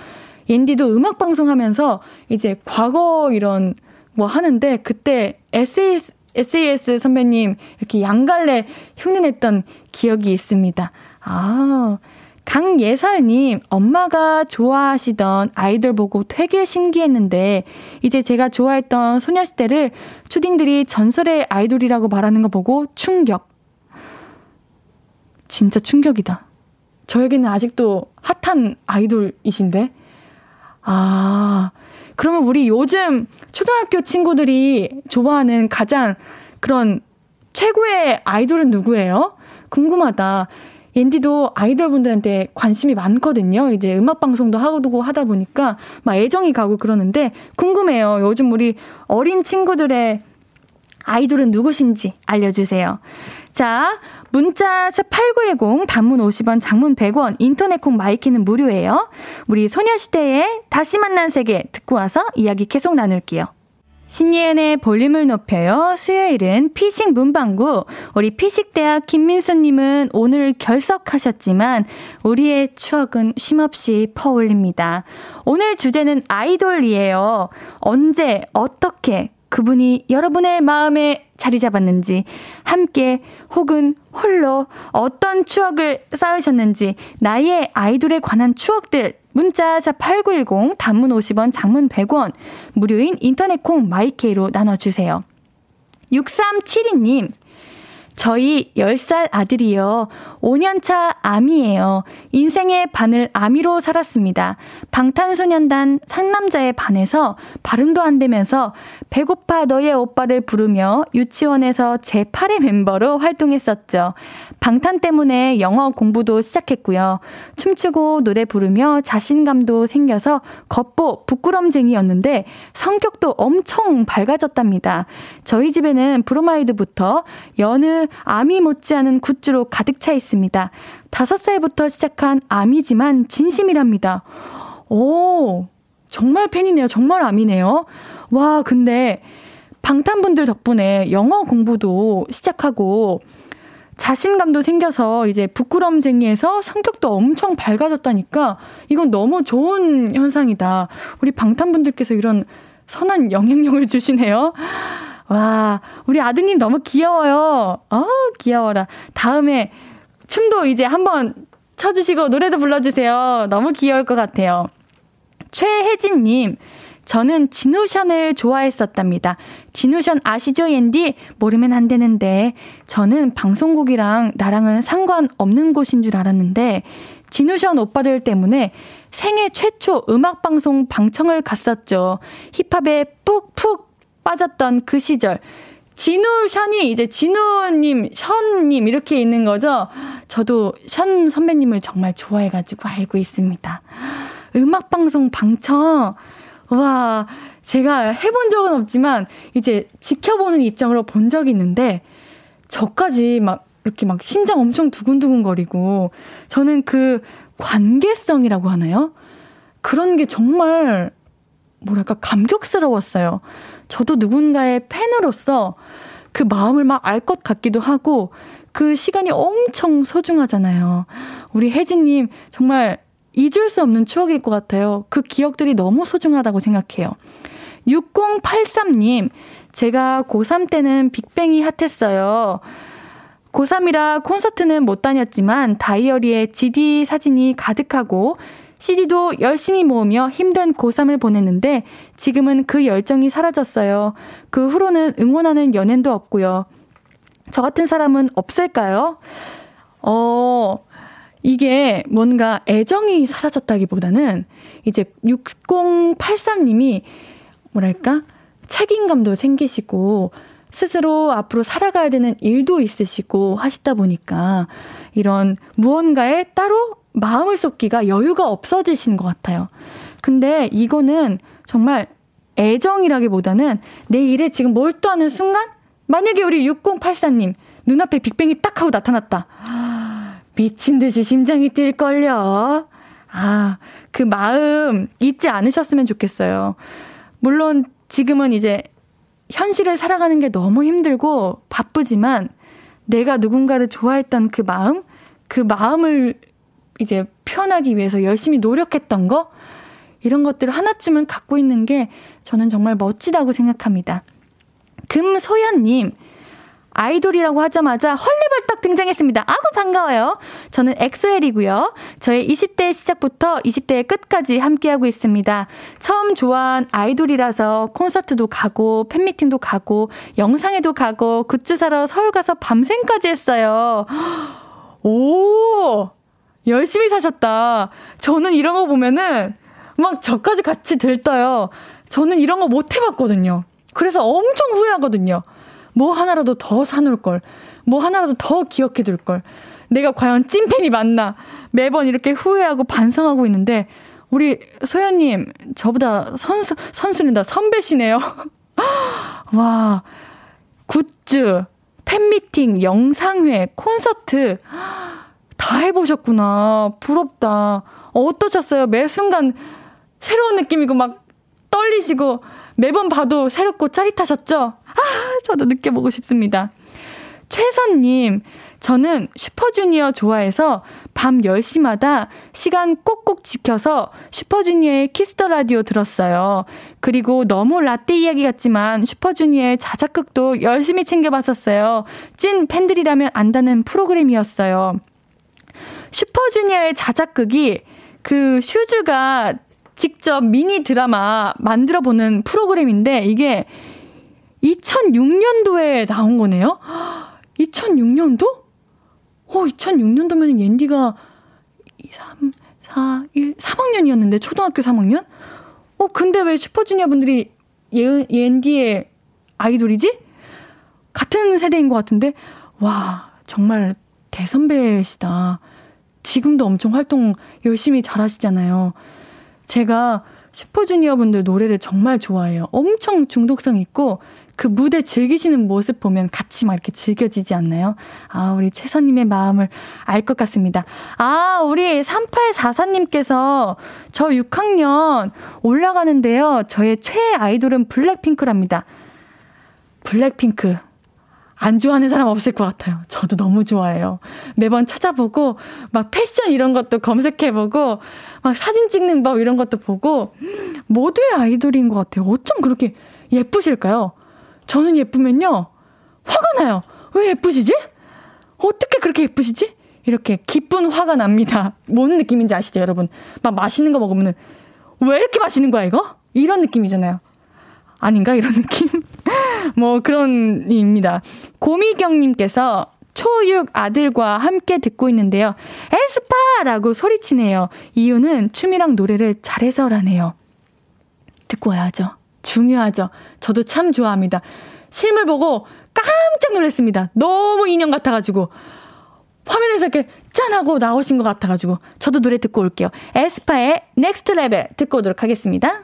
옌디도 음악 방송하면서 이제 과거 이런 뭐 하는데 그때 SES SAS 선배님 이렇게 양갈래 흉내냈던 기억이 있습니다. 아, 강예설님, 엄마가 좋아하시던 아이돌 보고 되게 신기했는데, 이제 제가 좋아했던 소녀시대를 초딩들이 전설의 아이돌이라고 말하는 거 보고 충격. 진짜 충격이다. 저에게는 아직도 핫한 아이돌이신데? 아, 그러면 우리 요즘 초등학교 친구들이 좋아하는 가장 그런 최고의 아이돌은 누구예요? 궁금하다. 옌디도 아이돌 분들한테 관심이 많거든요. 이제 음악 방송도 하고 하다 보니까 막 애정이 가고 그러는데 궁금해요. 요즘 우리 어린 친구들의 아이돌은 누구신지 알려주세요. 자, 문자 샵8910 단문 50원, 장문 100원, 인터넷 콩 마이케이는 무료예요. 우리 소녀시대의 다시 만난 세계 듣고 와서 이야기 계속 나눌게요. 신예은의 볼륨을 높여요. 수요일은 피식 문방구. 우리 피식대학 김민수님은 오늘 결석하셨지만 우리의 추억은 쉼없이 퍼올립니다. 오늘 주제는 아이돌이에요. 언제, 어떻게, 그분이 여러분의 마음에 자리 잡았는지, 함께 혹은 홀로 어떤 추억을 쌓으셨는지, 나의 아이돌에 관한 추억들, 문자샵 8910, 단문 50원, 장문 100원, 무료인 인터넷 콩 마이케이로 나눠주세요. 6372님, 저희 10살 아들이요. 5년차 아미예요. 인생의 반을 아미로 살았습니다. 방탄소년단 상남자에 반해서 발음도 안 되면서 배고파 너의 오빠를 부르며 유치원에서 제8의 멤버로 활동했었죠. 방탄 때문에 영어 공부도 시작했고요. 춤추고 노래 부르며 자신감도 생겨서 겉보 부끄럼쟁이였는데 성격도 엄청 밝아졌답니다. 저희 집에는 브로마이드부터 여느 아미 못지않은 굿즈로 가득 차 있습니다. 다섯 살부터 시작한 아미지만 진심이랍니다. 오, 정말 팬이네요. 정말 아미네요. 와, 근데 방탄분들 덕분에 영어 공부도 시작하고 자신감도 생겨서 이제 부끄럼쟁이에서 성격도 엄청 밝아졌다니까 이건 너무 좋은 현상이다. 우리 방탄분들께서 이런 선한 영향력을 주시네요. 와, 우리 아드님 너무 귀여워요. 어, 귀여워라. 다음에 춤도 이제 한번 쳐주시고 노래도 불러주세요. 너무 귀여울 것 같아요. 최혜진님, 저는 진우션을 좋아했었답니다. 진우션 아시죠, 옌디? 모르면 안 되는데. 저는 방송국이랑 나랑은 상관없는 곳인 줄 알았는데, 진우션 오빠들 때문에 생애 최초 음악방송 방청을 갔었죠. 힙합에 푹푹 빠졌던 그 시절. 진우 션이 이제 진우님, 션님 이렇게 있는 거죠. 저도 션 선배님을 정말 좋아해가지고 알고 있습니다. 음악방송 방청. 와, 제가 해본 적은 없지만 이제 지켜보는 입장으로 본 적이 있는데 저까지 막 이렇게 막 심장 엄청 두근두근거리고 저는 그 관계성이라고 하나요? 그런 게 정말 뭐랄까 감격스러웠어요. 저도 누군가의 팬으로서 그 마음을 막 알 것 같기도 하고 그 시간이 엄청 소중하잖아요. 우리 혜진님 정말 잊을 수 없는 추억일 것 같아요. 그 기억들이 너무 소중하다고 생각해요. 6083님, 제가 고3 때는 빅뱅이 핫했어요. 고3이라 콘서트는 못 다녔지만 다이어리에 GD 사진이 가득하고 CD도 열심히 모으며 힘든 고3을 보냈는데 지금은 그 열정이 사라졌어요. 그 후로는 응원하는 연예인도 없고요. 저 같은 사람은 없을까요? 어, 이게 뭔가 애정이 사라졌다기보다는 이제 6083님이 뭐랄까? 책임감도 생기시고 스스로 앞으로 살아가야 되는 일도 있으시고 하시다 보니까 이런 무언가에 따로 마음을 쏟기가 여유가 없어지신 것 같아요. 근데 이거는 정말 애정이라기보다는 내 일에 지금 몰두하는 순간 만약에 우리 6084님 눈앞에 빅뱅이 딱 하고 나타났다. 미친 듯이 심장이 뛸걸요. 아, 그 마음 잊지 않으셨으면 좋겠어요. 물론 지금은 이제 현실을 살아가는 게 너무 힘들고 바쁘지만 내가 누군가를 좋아했던 그 마음, 그 마음을 이제 표현하기 위해서 열심히 노력했던 거, 이런 것들을 하나쯤은 갖고 있는 게 저는 정말 멋지다고 생각합니다. 금소연님, 아이돌이라고 하자마자 헐레벌떡 등장했습니다. 아구 반가워요. 저는 엑소엘이고요. 저의 20대 시작부터 20대의 끝까지 함께하고 있습니다. 처음 좋아한 아이돌이라서 콘서트도 가고 팬미팅도 가고 영상에도 가고 굿즈 사러 서울 가서 밤샘까지 했어요. [gasps] 오! 열심히 사셨다. 저는 이런 거 보면은 막 저까지 같이 들떠요. 저는 이런 거 못 해봤거든요. 그래서 엄청 후회하거든요. 뭐 하나라도 더 사놓을 걸. 뭐 하나라도 더 기억해 둘 걸. 내가 과연 찐팬이 맞나. 매번 이렇게 후회하고 반성하고 있는데, 우리 소연님, 저보다 선수, 선수는다 선배시네요. [laughs] 와, 굿즈, 팬미팅, 영상회, 콘서트, 다 해보셨구나. 부럽다. 어떠셨어요? 매 순간 새로운 느낌이고 막 떨리시고 매번 봐도 새롭고 짜릿하셨죠? 아, 저도 느껴보고 싶습니다. 최선님, 저는 슈퍼주니어 좋아해서 밤 10시마다 시간 꼭꼭 지켜서 슈퍼주니어의 Kiss the Radio 들었어요. 그리고 너무 라떼 이야기 같지만 슈퍼주니어의 자작극도 열심히 챙겨봤었어요. 찐 팬들이라면 안다는 프로그램이었어요. 슈퍼주니어의 자작극이 그 슈주가 직접 미니 드라마 만들어 보는 프로그램인데 이게 2006년도에 나온 거네요? [gasps] 2006년도? 어, 2006년도면 옌디가 2, 3, 4, 1, 3학년이었는데, 초등학교 3학년? 어, 근데 왜 슈퍼주니어 분들이 예, 옌디의 아이돌이지? 같은 세대인 것 같은데, 와, 정말 대선배시다. 지금도 엄청 활동 열심히 잘 하시잖아요. 제가 슈퍼주니어 분들 노래를 정말 좋아해요. 엄청 중독성 있고 그 무대 즐기시는 모습 보면 같이 막 이렇게 즐겨지지 않나요? 아, 우리 최선님의 마음을 알 것 같습니다. 아, 우리 3844님께서 저 6학년 올라가는데요. 저의 최애 아이돌은 블랙핑크랍니다. 블랙핑크. 안 좋아하는 사람 없을 것 같아요. 저도 너무 좋아해요. 매번 찾아보고, 막 패션 이런 것도 검색해보고, 막 사진 찍는 법 이런 것도 보고, 모두의 아이돌인 것 같아요. 어쩜 그렇게 예쁘실까요? 저는 예쁘면요, 화가 나요. 왜 예쁘시지? 어떻게 그렇게 예쁘시지? 이렇게 기쁜 화가 납니다. 뭔 느낌인지 아시죠, 여러분? 막 맛있는 거 먹으면은, 왜 이렇게 맛있는 거야, 이거? 이런 느낌이잖아요. 아닌가? 이런 느낌? [laughs] 뭐 그런 입니다. 고미경님께서 초6 아들과 함께 듣고 있는데요. 에스파 라고 소리치네요. 이유는 춤이랑 노래를 잘해서라네요. 듣고 와야죠. 중요하죠. 저도 참 좋아합니다. 실물 보고 깜짝 놀랐습니다. 너무 인형 같아가지고. 화면에서 이렇게 짠! 하고 나오신 것 같아가지고. 저도 노래 듣고 올게요. 에스파의 Next Level 듣고 오도록 하겠습니다.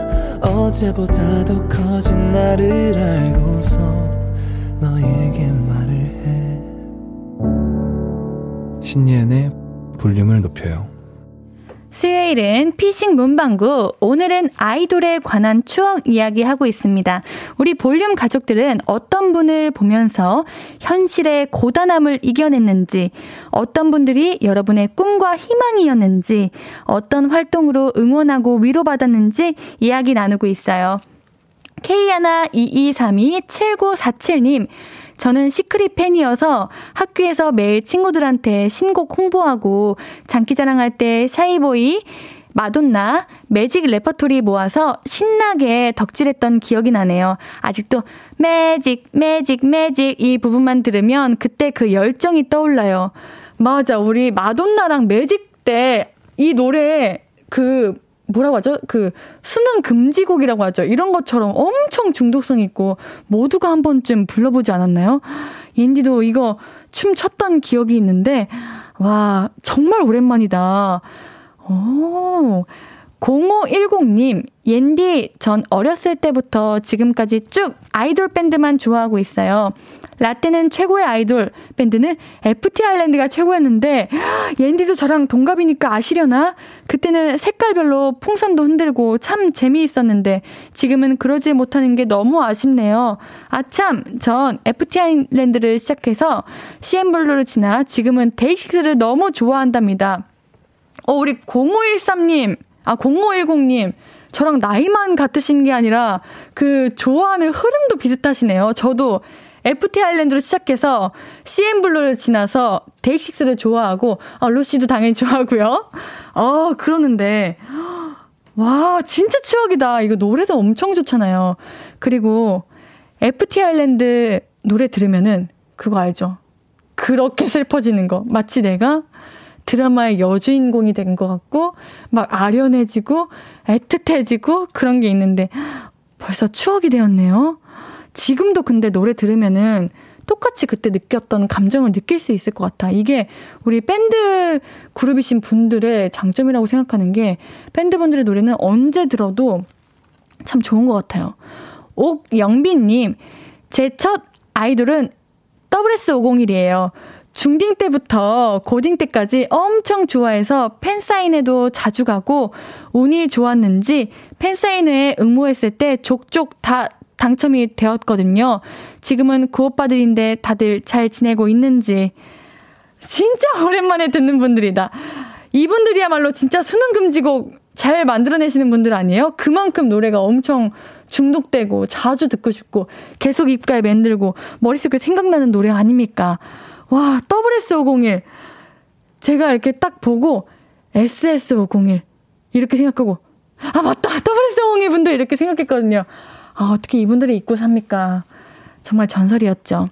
어제보다 더 커진 나를 알고서 너에게 말을 해 신예은의 볼륨을 높여요. 수요일은 피싱 문방구. 오늘은 아이돌에 관한 추억 이야기 하고 있습니다. 우리 볼륨 가족들은 어떤 분을 보면서 현실의 고단함을 이겨냈는지, 어떤 분들이 여러분의 꿈과 희망이었는지, 어떤 활동으로 응원하고 위로받았는지 이야기 나누고 있어요. K122327947님, 저는 시크릿 팬이어서 학교에서 매일 친구들한테 신곡 홍보하고 장기자랑할 때 Shy Boy, Madonna, Magic 레퍼토리 모아서 신나게 덕질했던 기억이 나네요. 아직도 매직, 매직, 매직 이 부분만 들으면 그때 그 열정이 떠올라요. 맞아. 우리 마돈나랑 매직 때 이 노래 그 뭐라고 하죠? 그 수능 금지곡이라고 하죠. 이런 것처럼 엄청 중독성 있고 모두가 한 번쯤 불러보지 않았나요? 인디도 이거 춤 췄던 기억이 있는데 와 정말 오랜만이다. 오. 0510님, 옌디, 전 어렸을 때부터 지금까지 쭉 아이돌 밴드만 좋아하고 있어요. 라떼는 최고의 아이돌, 밴드는 FT 아일랜드가 최고였는데, [gasps] 옌디도 저랑 동갑이니까 아시려나? 그때는 색깔별로 풍선도 흔들고 참 재미있었는데, 지금은 그러지 못하는 게 너무 아쉽네요. 아참, 전 FT 아일랜드를 시작해서 CN블루를 지나 지금은 데이식스를 너무 좋아한답니다. 어, 우리 0513님, 아, 0510님. 저랑 나이만 같으신 게 아니라 그 좋아하는 흐름도 비슷하시네요. 저도 FT 아일랜드로 시작해서 CN블루를 지나서 데이식스를 좋아하고, 아, 루시도 당연히 좋아하고요. 어, 그러는데, 와, 진짜 추억이다. 이거 노래도 엄청 좋잖아요. 그리고 FT 아일랜드 노래 들으면은 그거 알죠? 그렇게 슬퍼지는 거. 마치 내가 드라마의 여주인공이 된 것 같고, 막 아련해지고, 애틋해지고, 그런 게 있는데, 벌써 추억이 되었네요. 지금도 근데 노래 들으면은 똑같이 그때 느꼈던 감정을 느낄 수 있을 것 같아. 이게 우리 밴드 그룹이신 분들의 장점이라고 생각하는 게 밴드분들의 노래는 언제 들어도 참 좋은 것 같아요. 옥영빈님, 제 첫 아이돌은 WS501이에요. 중딩 때부터 고딩 때까지 엄청 좋아해서 팬사인회도 자주 가고 운이 좋았는지 팬사인회에 응모했을 때 족족 다 당첨이 되었거든요. 지금은 그 오빠들인데 다들 잘 지내고 있는지. 진짜 오랜만에 듣는 분들이다. 이분들이야말로 진짜 수능금지곡 잘 만들어내시는 분들 아니에요? 그만큼 노래가 엄청 중독되고 자주 듣고 싶고 계속 입가에 만들고 머릿속에 생각나는 노래 아닙니까? 와, WS501. 제가 이렇게 딱 보고 SS501 이렇게 생각하고 아 맞다 WS501 분들 이렇게 생각했거든요. 아, 어떻게 이분들이 잊고 삽니까? 정말 전설이었죠.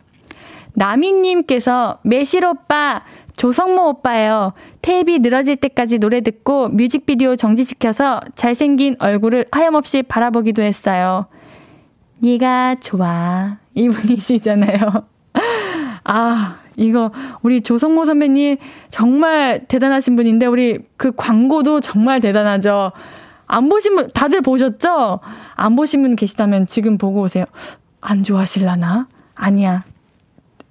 나미님께서 매실 오빠, 조성모 오빠예요. 테이프 늘어질 때까지 노래 듣고 뮤직비디오 정지시켜서 잘생긴 얼굴을 하염없이 바라보기도 했어요. 네가 좋아. 이분이시잖아요. [laughs] 아, 이거 우리 조성모 선배님 정말 대단하신 분인데 우리 그 광고도 정말 대단하죠. 안 보신 분, 다들 보셨죠? 안 보신 분 계시다면 지금 보고 오세요. 안 좋아하실라나? 아니야.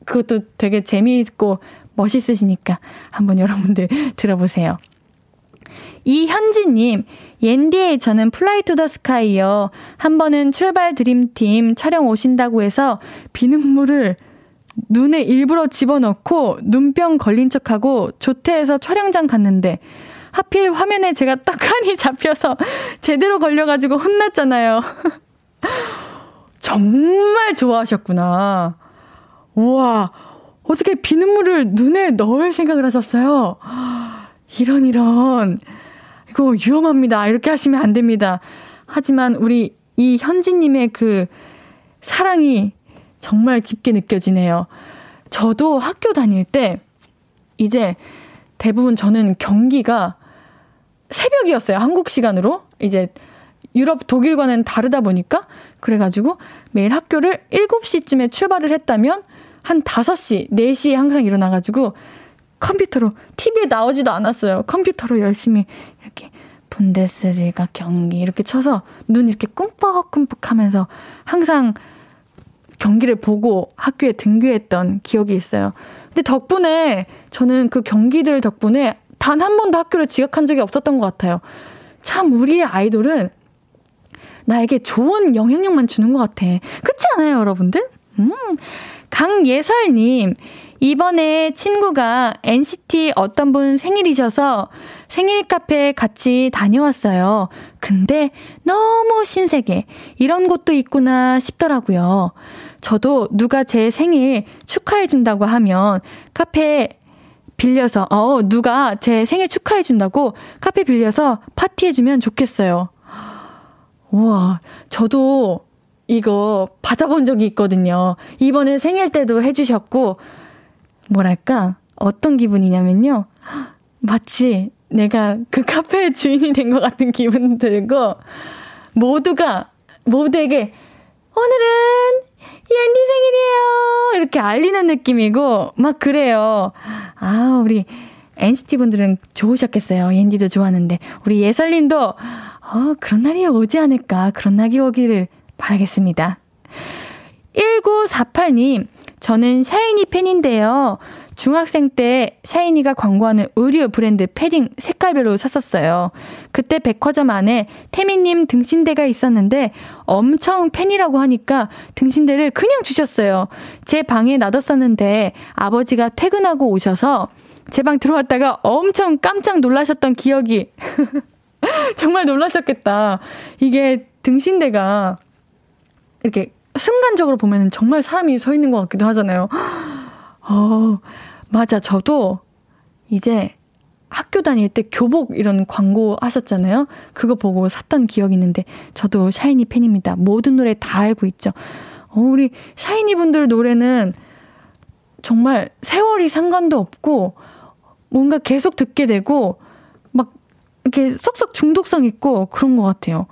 그것도 되게 재미있고 멋있으시니까 한번 여러분들 [laughs] 들어보세요. 이현진님, 옌디, 저는 Fly to the Sky요. 한 번은 출발 드림팀 촬영 오신다고 해서 비눗물을 눈에 일부러 집어넣고 눈병 걸린 척하고 조퇴해서 촬영장 갔는데 하필 화면에 제가 떡하니 잡혀서 [laughs] 제대로 걸려가지고 혼났잖아요. [laughs] 정말 좋아하셨구나. 우와, 어떻게 비눗물을 눈에 넣을 생각을 하셨어요? [gasps] 이런, 이런. 이거 위험합니다. 이렇게 하시면 안 됩니다. 하지만 우리 이 현지님의 그 사랑이 정말 깊게 느껴지네요. 저도 학교 다닐 때 이제 대부분 저는 경기가 새벽이었어요. 한국 시간으로. 이제 유럽 독일과는 다르다 보니까 그래가지고 매일 학교를 7시쯤에 출발을 했다면 한 5시, 4시에 항상 일어나가지고 컴퓨터로, TV에 나오지도 않았어요. 컴퓨터로 열심히 이렇게 분데스리가 경기 이렇게 쳐서 눈 이렇게 꿈뻑꿈뻑 하면서 항상 경기를 보고 학교에 등교했던 기억이 있어요. 근데 덕분에 저는 그 경기들 덕분에 단 한 번도 학교를 지각한 적이 없었던 것 같아요. 참 우리의 아이돌은 나에게 좋은 영향력만 주는 것 같아. 그렇지 않아요, 여러분들? 음. 강예설님, 이번에 친구가 NCT 어떤 분 생일이셔서 생일 카페 같이 다녀왔어요. 근데 너무 신세계. 이런 곳도 있구나 싶더라고요. 저도 누가 제 생일 축하해준다고 하면 카페 빌려서, 어, 누가 제 생일 축하해준다고 카페 빌려서 파티해주면 좋겠어요. 우와, 저도 이거 받아본 적이 있거든요. 이번에 생일 때도 해주셨고, 뭐랄까, 어떤 기분이냐면요. 마치 내가 그 카페의 주인이 된 것 같은 기분 들고, 모두가, 모두에게, 오늘은 옌디 생일이에요! 이렇게 알리는 느낌이고, 막 그래요. 아, 우리 NCT 분들은 좋으셨겠어요. 옌디도 좋아하는데. 우리 예설님도, 어, 그런 날이 오지 않을까. 그런 날이 오기를 바라겠습니다. 1948님, 저는 샤이니 팬인데요. 중학생 때 샤이니가 광고하는 의류 브랜드 패딩 색깔별로 샀었어요. 그때 백화점 안에 태미님 등신대가 있었는데 엄청 팬이라고 하니까 등신대를 그냥 주셨어요. 제 방에 놔뒀었는데 아버지가 퇴근하고 오셔서 제 방 들어왔다가 엄청 깜짝 놀라셨던 기억이 [laughs] 정말 놀라셨겠다. 이게 등신대가 이렇게 순간적으로 보면 정말 사람이 서 있는 것 같기도 하잖아요. [gasps] 어, 맞아. 저도 이제 학교 다닐 때 교복 이런 광고 하셨잖아요. 그거 보고 샀던 기억이 있는데 저도 샤이니 팬입니다. 모든 노래 다 알고 있죠. 어, 우리 샤이니 분들 노래는 정말 세월이 상관도 없고 뭔가 계속 듣게 되고 막 이렇게 쏙쏙 중독성 있고 그런 것 같아요.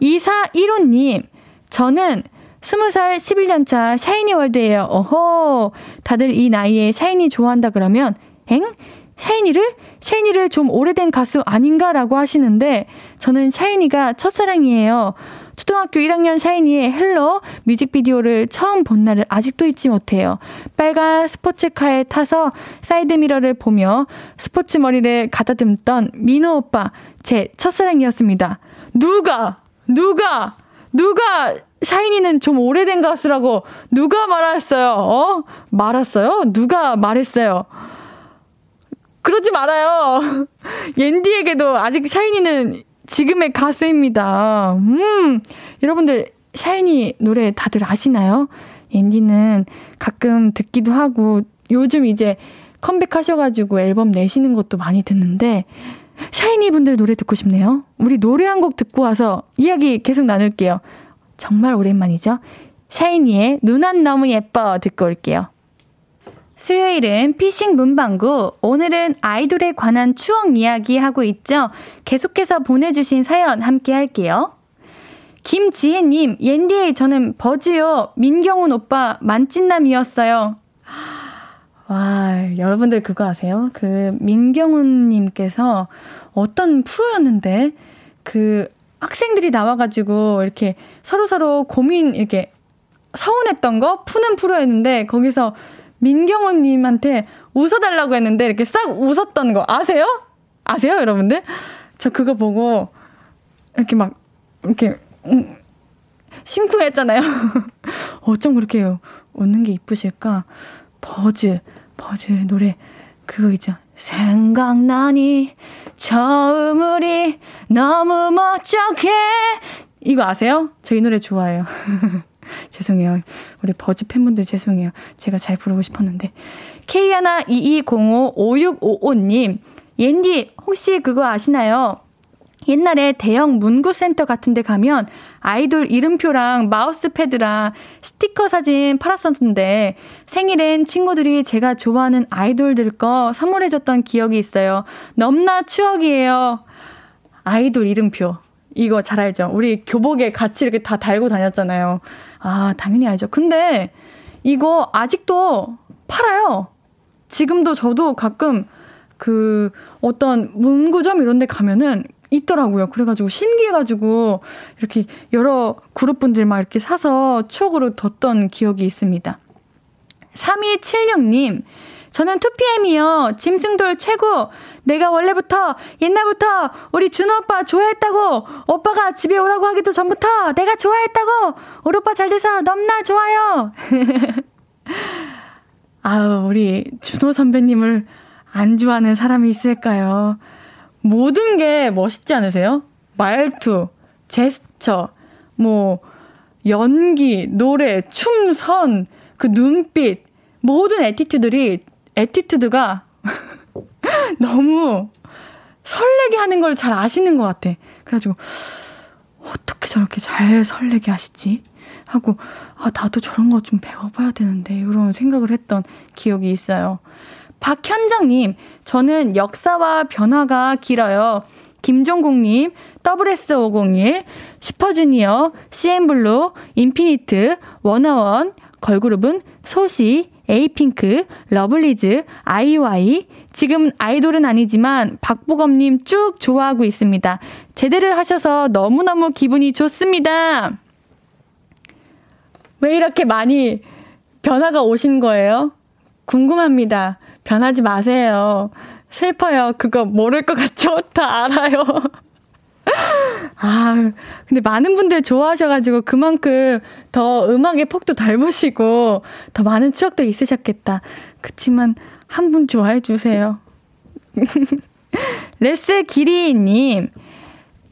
2415님, 저는 20살 11년차 샤이니 월드예요. 어허. 다들 이 나이에 샤이니 좋아한다 그러면 엥? 샤이니를? 샤이니를 좀 오래된 가수 아닌가라고 하시는데 저는 샤이니가 첫사랑이에요. 초등학교 1학년 샤이니의 Hello 뮤직비디오를 처음 본 날을 아직도 잊지 못해요. 빨간 스포츠카에 타서 사이드미러를 보며 스포츠 머리를 가다듬던 민호 오빠, 제 첫사랑이었습니다. 누가, 누가, 누가 샤이니는 좀 오래된 가수라고 누가 말했어요? 어? 말았어요? 누가 말했어요? 그러지 말아요. [laughs] 옌디에게도 아직 샤이니는 지금의 가수입니다. 음, 여러분들 샤이니 노래 다들 아시나요? 옌디는 가끔 듣기도 하고 요즘 이제 컴백하셔가지고 앨범 내시는 것도 많이 듣는데 샤이니 분들 노래 듣고 싶네요. 우리 노래 한 곡 듣고 와서 이야기 계속 나눌게요. 정말 오랜만이죠. 샤이니의 눈 안 너무 예뻐 듣고 올게요. 수요일은 피싱 문방구. 오늘은 아이돌에 관한 추억 이야기 하고 있죠. 계속해서 보내주신 사연 함께 할게요. 김지혜님, 옌디, 저는 버즈요. 민경훈 오빠 만찢남이었어요. 와, 여러분들 그거 아세요? 그 민경훈님께서 어떤 프로였는데 그 학생들이 나와가지고 이렇게 서로 서로 고민 이렇게 서운했던 거 푸는 프로였는데 거기서 민경훈님한테 웃어달라고 했는데 이렇게 싹 웃었던 거 아세요? 아세요, 여러분들? 저 그거 보고 이렇게 막 이렇게 음, 심쿵했잖아요. [laughs] 어쩜 그렇게 웃는 게 이쁘실까? 버즈, 버즈 노래 그거 있죠. 생각나니 처음 우리 너무 멋쩍해 이거 아세요? 저이 노래 좋아해요. [laughs] 죄송해요. 우리 버즈 팬분들 죄송해요. 제가 잘 부르고 싶었는데. K122055655님, 옌디, 혹시 그거 아시나요? 옛날에 대형 문구센터 같은 데 가면 아이돌 이름표랑 마우스패드랑 스티커 사진 팔았었는데 생일엔 친구들이 제가 좋아하는 아이돌들 거 선물해줬던 기억이 있어요. 넘나 추억이에요. 아이돌 이름표. 이거 잘 알죠? 우리 교복에 같이 이렇게 다 달고 다녔잖아요. 아, 당연히 알죠. 근데 이거 아직도 팔아요. 지금도 저도 가끔 그 어떤 문구점 이런 데 가면은 있더라고요. 그래가지고 신기해가지고 이렇게 여러 그룹분들 막 이렇게 사서 추억으로 뒀던 기억이 있습니다. 3276님, 저는 2PM이요. 짐승돌 최고. 내가 원래부터 옛날부터 우리 준호 오빠 좋아했다고. 오빠가 집에 오라고 하기도 전부터 내가 좋아했다고. 우리 오빠 잘 돼서 넘나 좋아요. [laughs] 아우, 우리 준호 선배님을 안 좋아하는 사람이 있을까요? 모든 게 멋있지 않으세요? 말투, 제스처, 뭐, 연기, 노래, 춤선, 그 눈빛, 모든 attitude들이, attitude가 [laughs] 너무 설레게 하는 걸 잘 아시는 것 같아. 그래가지고, 어떻게 저렇게 잘 설레게 하시지? 하고, 아, 나도 저런 거 좀 배워봐야 되는데, 이런 생각을 했던 기억이 있어요. 박현정님, 저는 역사와 변화가 길어요. 김종국님, SS501, 슈퍼주니어, CN블루, 인피니트, 워너원, 걸그룹은 소시, 에이핑크, 러블리즈, 아이오아이, 지금 아이돌은 아니지만 박보검님 쭉 좋아하고 있습니다. 제대를 하셔서 너무너무 기분이 좋습니다. 왜 이렇게 많이 변화가 오신 거예요? 궁금합니다. 변하지 마세요. 슬퍼요. 그거 모를 것 같죠? [laughs] 다 알아요. [laughs] 아, 근데 많은 분들 좋아하셔가지고 그만큼 더 음악의 폭도 닮으시고 더 많은 추억도 있으셨겠다. 그치만 한 분 좋아해 주세요. [laughs] 레스 기리님,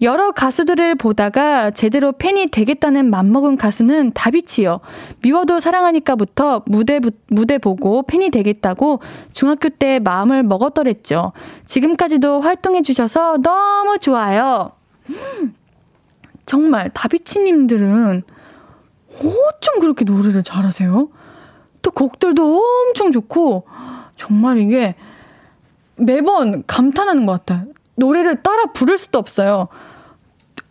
여러 가수들을 보다가 제대로 팬이 되겠다는 맘먹은 가수는 다비치요. 미워도 사랑하니까부터 무대, 무대 보고 팬이 되겠다고 중학교 때 마음을 먹었더랬죠. 지금까지도 활동해주셔서 너무 좋아요. 정말 다비치님들은 어쩜 그렇게 노래를 잘하세요? 또 곡들도 엄청 좋고, 정말 이게 매번 감탄하는 것 같아요. 노래를 따라 부를 수도 없어요.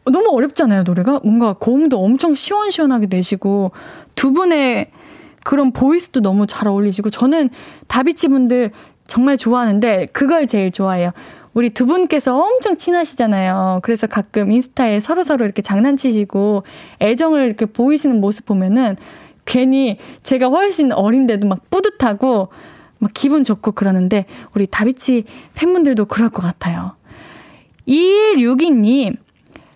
너무 어렵잖아요, 노래가. 뭔가 고음도 엄청 시원시원하게 내시고, 두 분의 그런 보이스도 너무 잘 어울리시고, 저는 다비치 분들 정말 좋아하는데, 그걸 제일 좋아해요. 우리 두 분께서 엄청 친하시잖아요. 그래서 가끔 인스타에 서로서로 이렇게 장난치시고, 애정을 이렇게 보이시는 모습 보면은, 괜히 제가 훨씬 어린데도 막 뿌듯하고, 막 기분 좋고 그러는데, 우리 다비치 팬분들도 그럴 것 같아요. 2162님,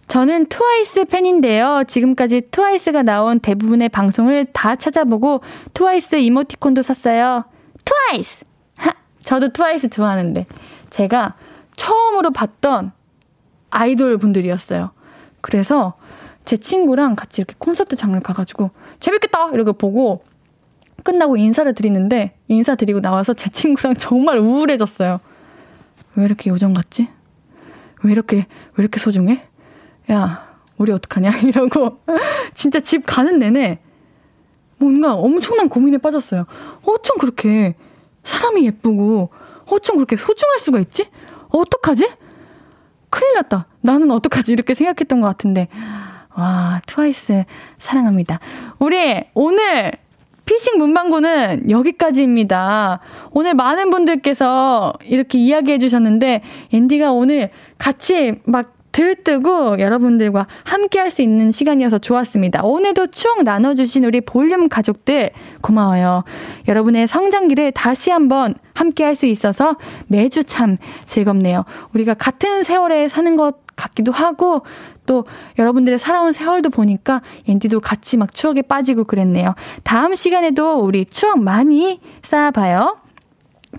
저는 트와이스 팬인데요. 지금까지 트와이스가 나온 대부분의 방송을 다 찾아보고 트와이스 이모티콘도 샀어요. 트와이스! 하, 저도 트와이스 좋아하는데 제가 처음으로 봤던 아이돌 분들이었어요. 그래서 제 친구랑 같이 이렇게 콘서트 장을 가가지고 재밌겠다! 이러고 보고 끝나고 인사를 드리는데 인사드리고 나와서 제 친구랑 정말 우울해졌어요. 왜 이렇게 요정 같지? 왜 이렇게, 왜 이렇게 소중해? 야, 우리 어떡하냐? [laughs] 이러고, 진짜 집 가는 내내 뭔가 엄청난 고민에 빠졌어요. 어쩜 그렇게 사람이 예쁘고, 어쩜 그렇게 소중할 수가 있지? 어떡하지? 큰일 났다. 나는 어떡하지? 이렇게 생각했던 것 같은데. 와, 트와이스 사랑합니다. 우리 오늘 피싱 문방구는 여기까지입니다. 오늘 많은 분들께서 이렇게 이야기해 주셨는데, 앤디가 오늘 같이 막 들뜨고 여러분들과 함께 할 수 있는 시간이어서 좋았습니다. 오늘도 추억 나눠주신 우리 볼륨 가족들 고마워요. 여러분의 성장기를 다시 한번 함께 할 수 있어서 매주 참 즐겁네요. 우리가 같은 세월에 사는 것 같기도 하고 또 여러분들의 살아온 세월도 보니까 옌디도 같이 막 추억에 빠지고 그랬네요. 다음 시간에도 우리 추억 많이 쌓아봐요.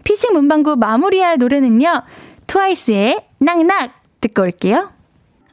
피싱 문방구 마무리할 노래는요. 트와이스의 낙낙 듣고 올게요.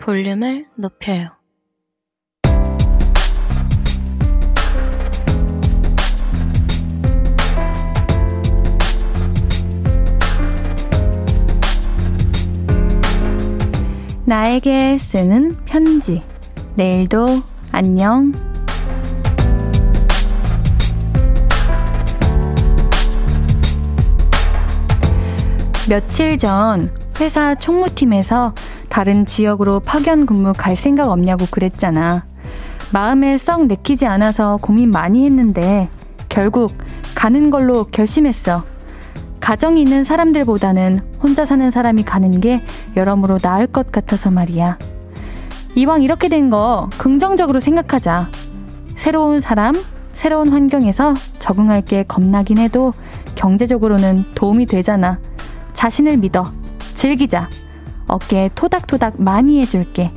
볼륨을 높여요. 나에게 쓰는 편지. 내일도 안녕. 며칠 전 회사 총무팀에서 다른 지역으로 파견 근무 갈 생각 없냐고 그랬잖아. 마음에 썩 내키지 않아서 고민 많이 했는데 결국 가는 걸로 결심했어. 가정이 있는 사람들보다는 혼자 사는 사람이 가는 게 여러모로 나을 것 같아서 말이야. 이왕 이렇게 된 거 긍정적으로 생각하자. 새로운 사람, 새로운 환경에서 적응할 게 겁나긴 해도 경제적으로는 도움이 되잖아. 자신을 믿어. 즐기자. 어깨 토닥토닥 많이 해줄게.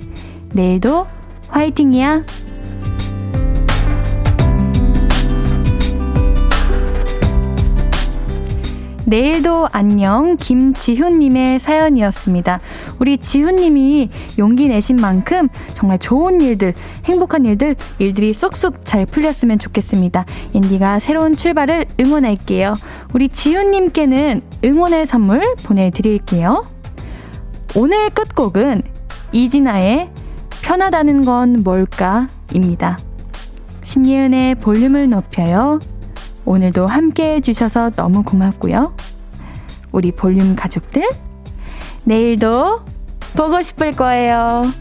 내일도 화이팅이야. 내일도 안녕 김지훈님의 사연이었습니다. 우리 지훈님이 용기 내신 만큼 정말 좋은 일들, 행복한 일들, 일들이 쏙쏙 잘 풀렸으면 좋겠습니다. 인디가 새로운 출발을 응원할게요. 우리 지훈님께는 응원의 선물 보내드릴게요. 오늘 끝곡은 이진아의 편하다는 건 뭘까? 입니다. 신예은의 볼륨을 높여요. 오늘도 함께 해주셔서 너무 고맙고요. 우리 볼륨 가족들, 내일도 보고 싶을 거예요.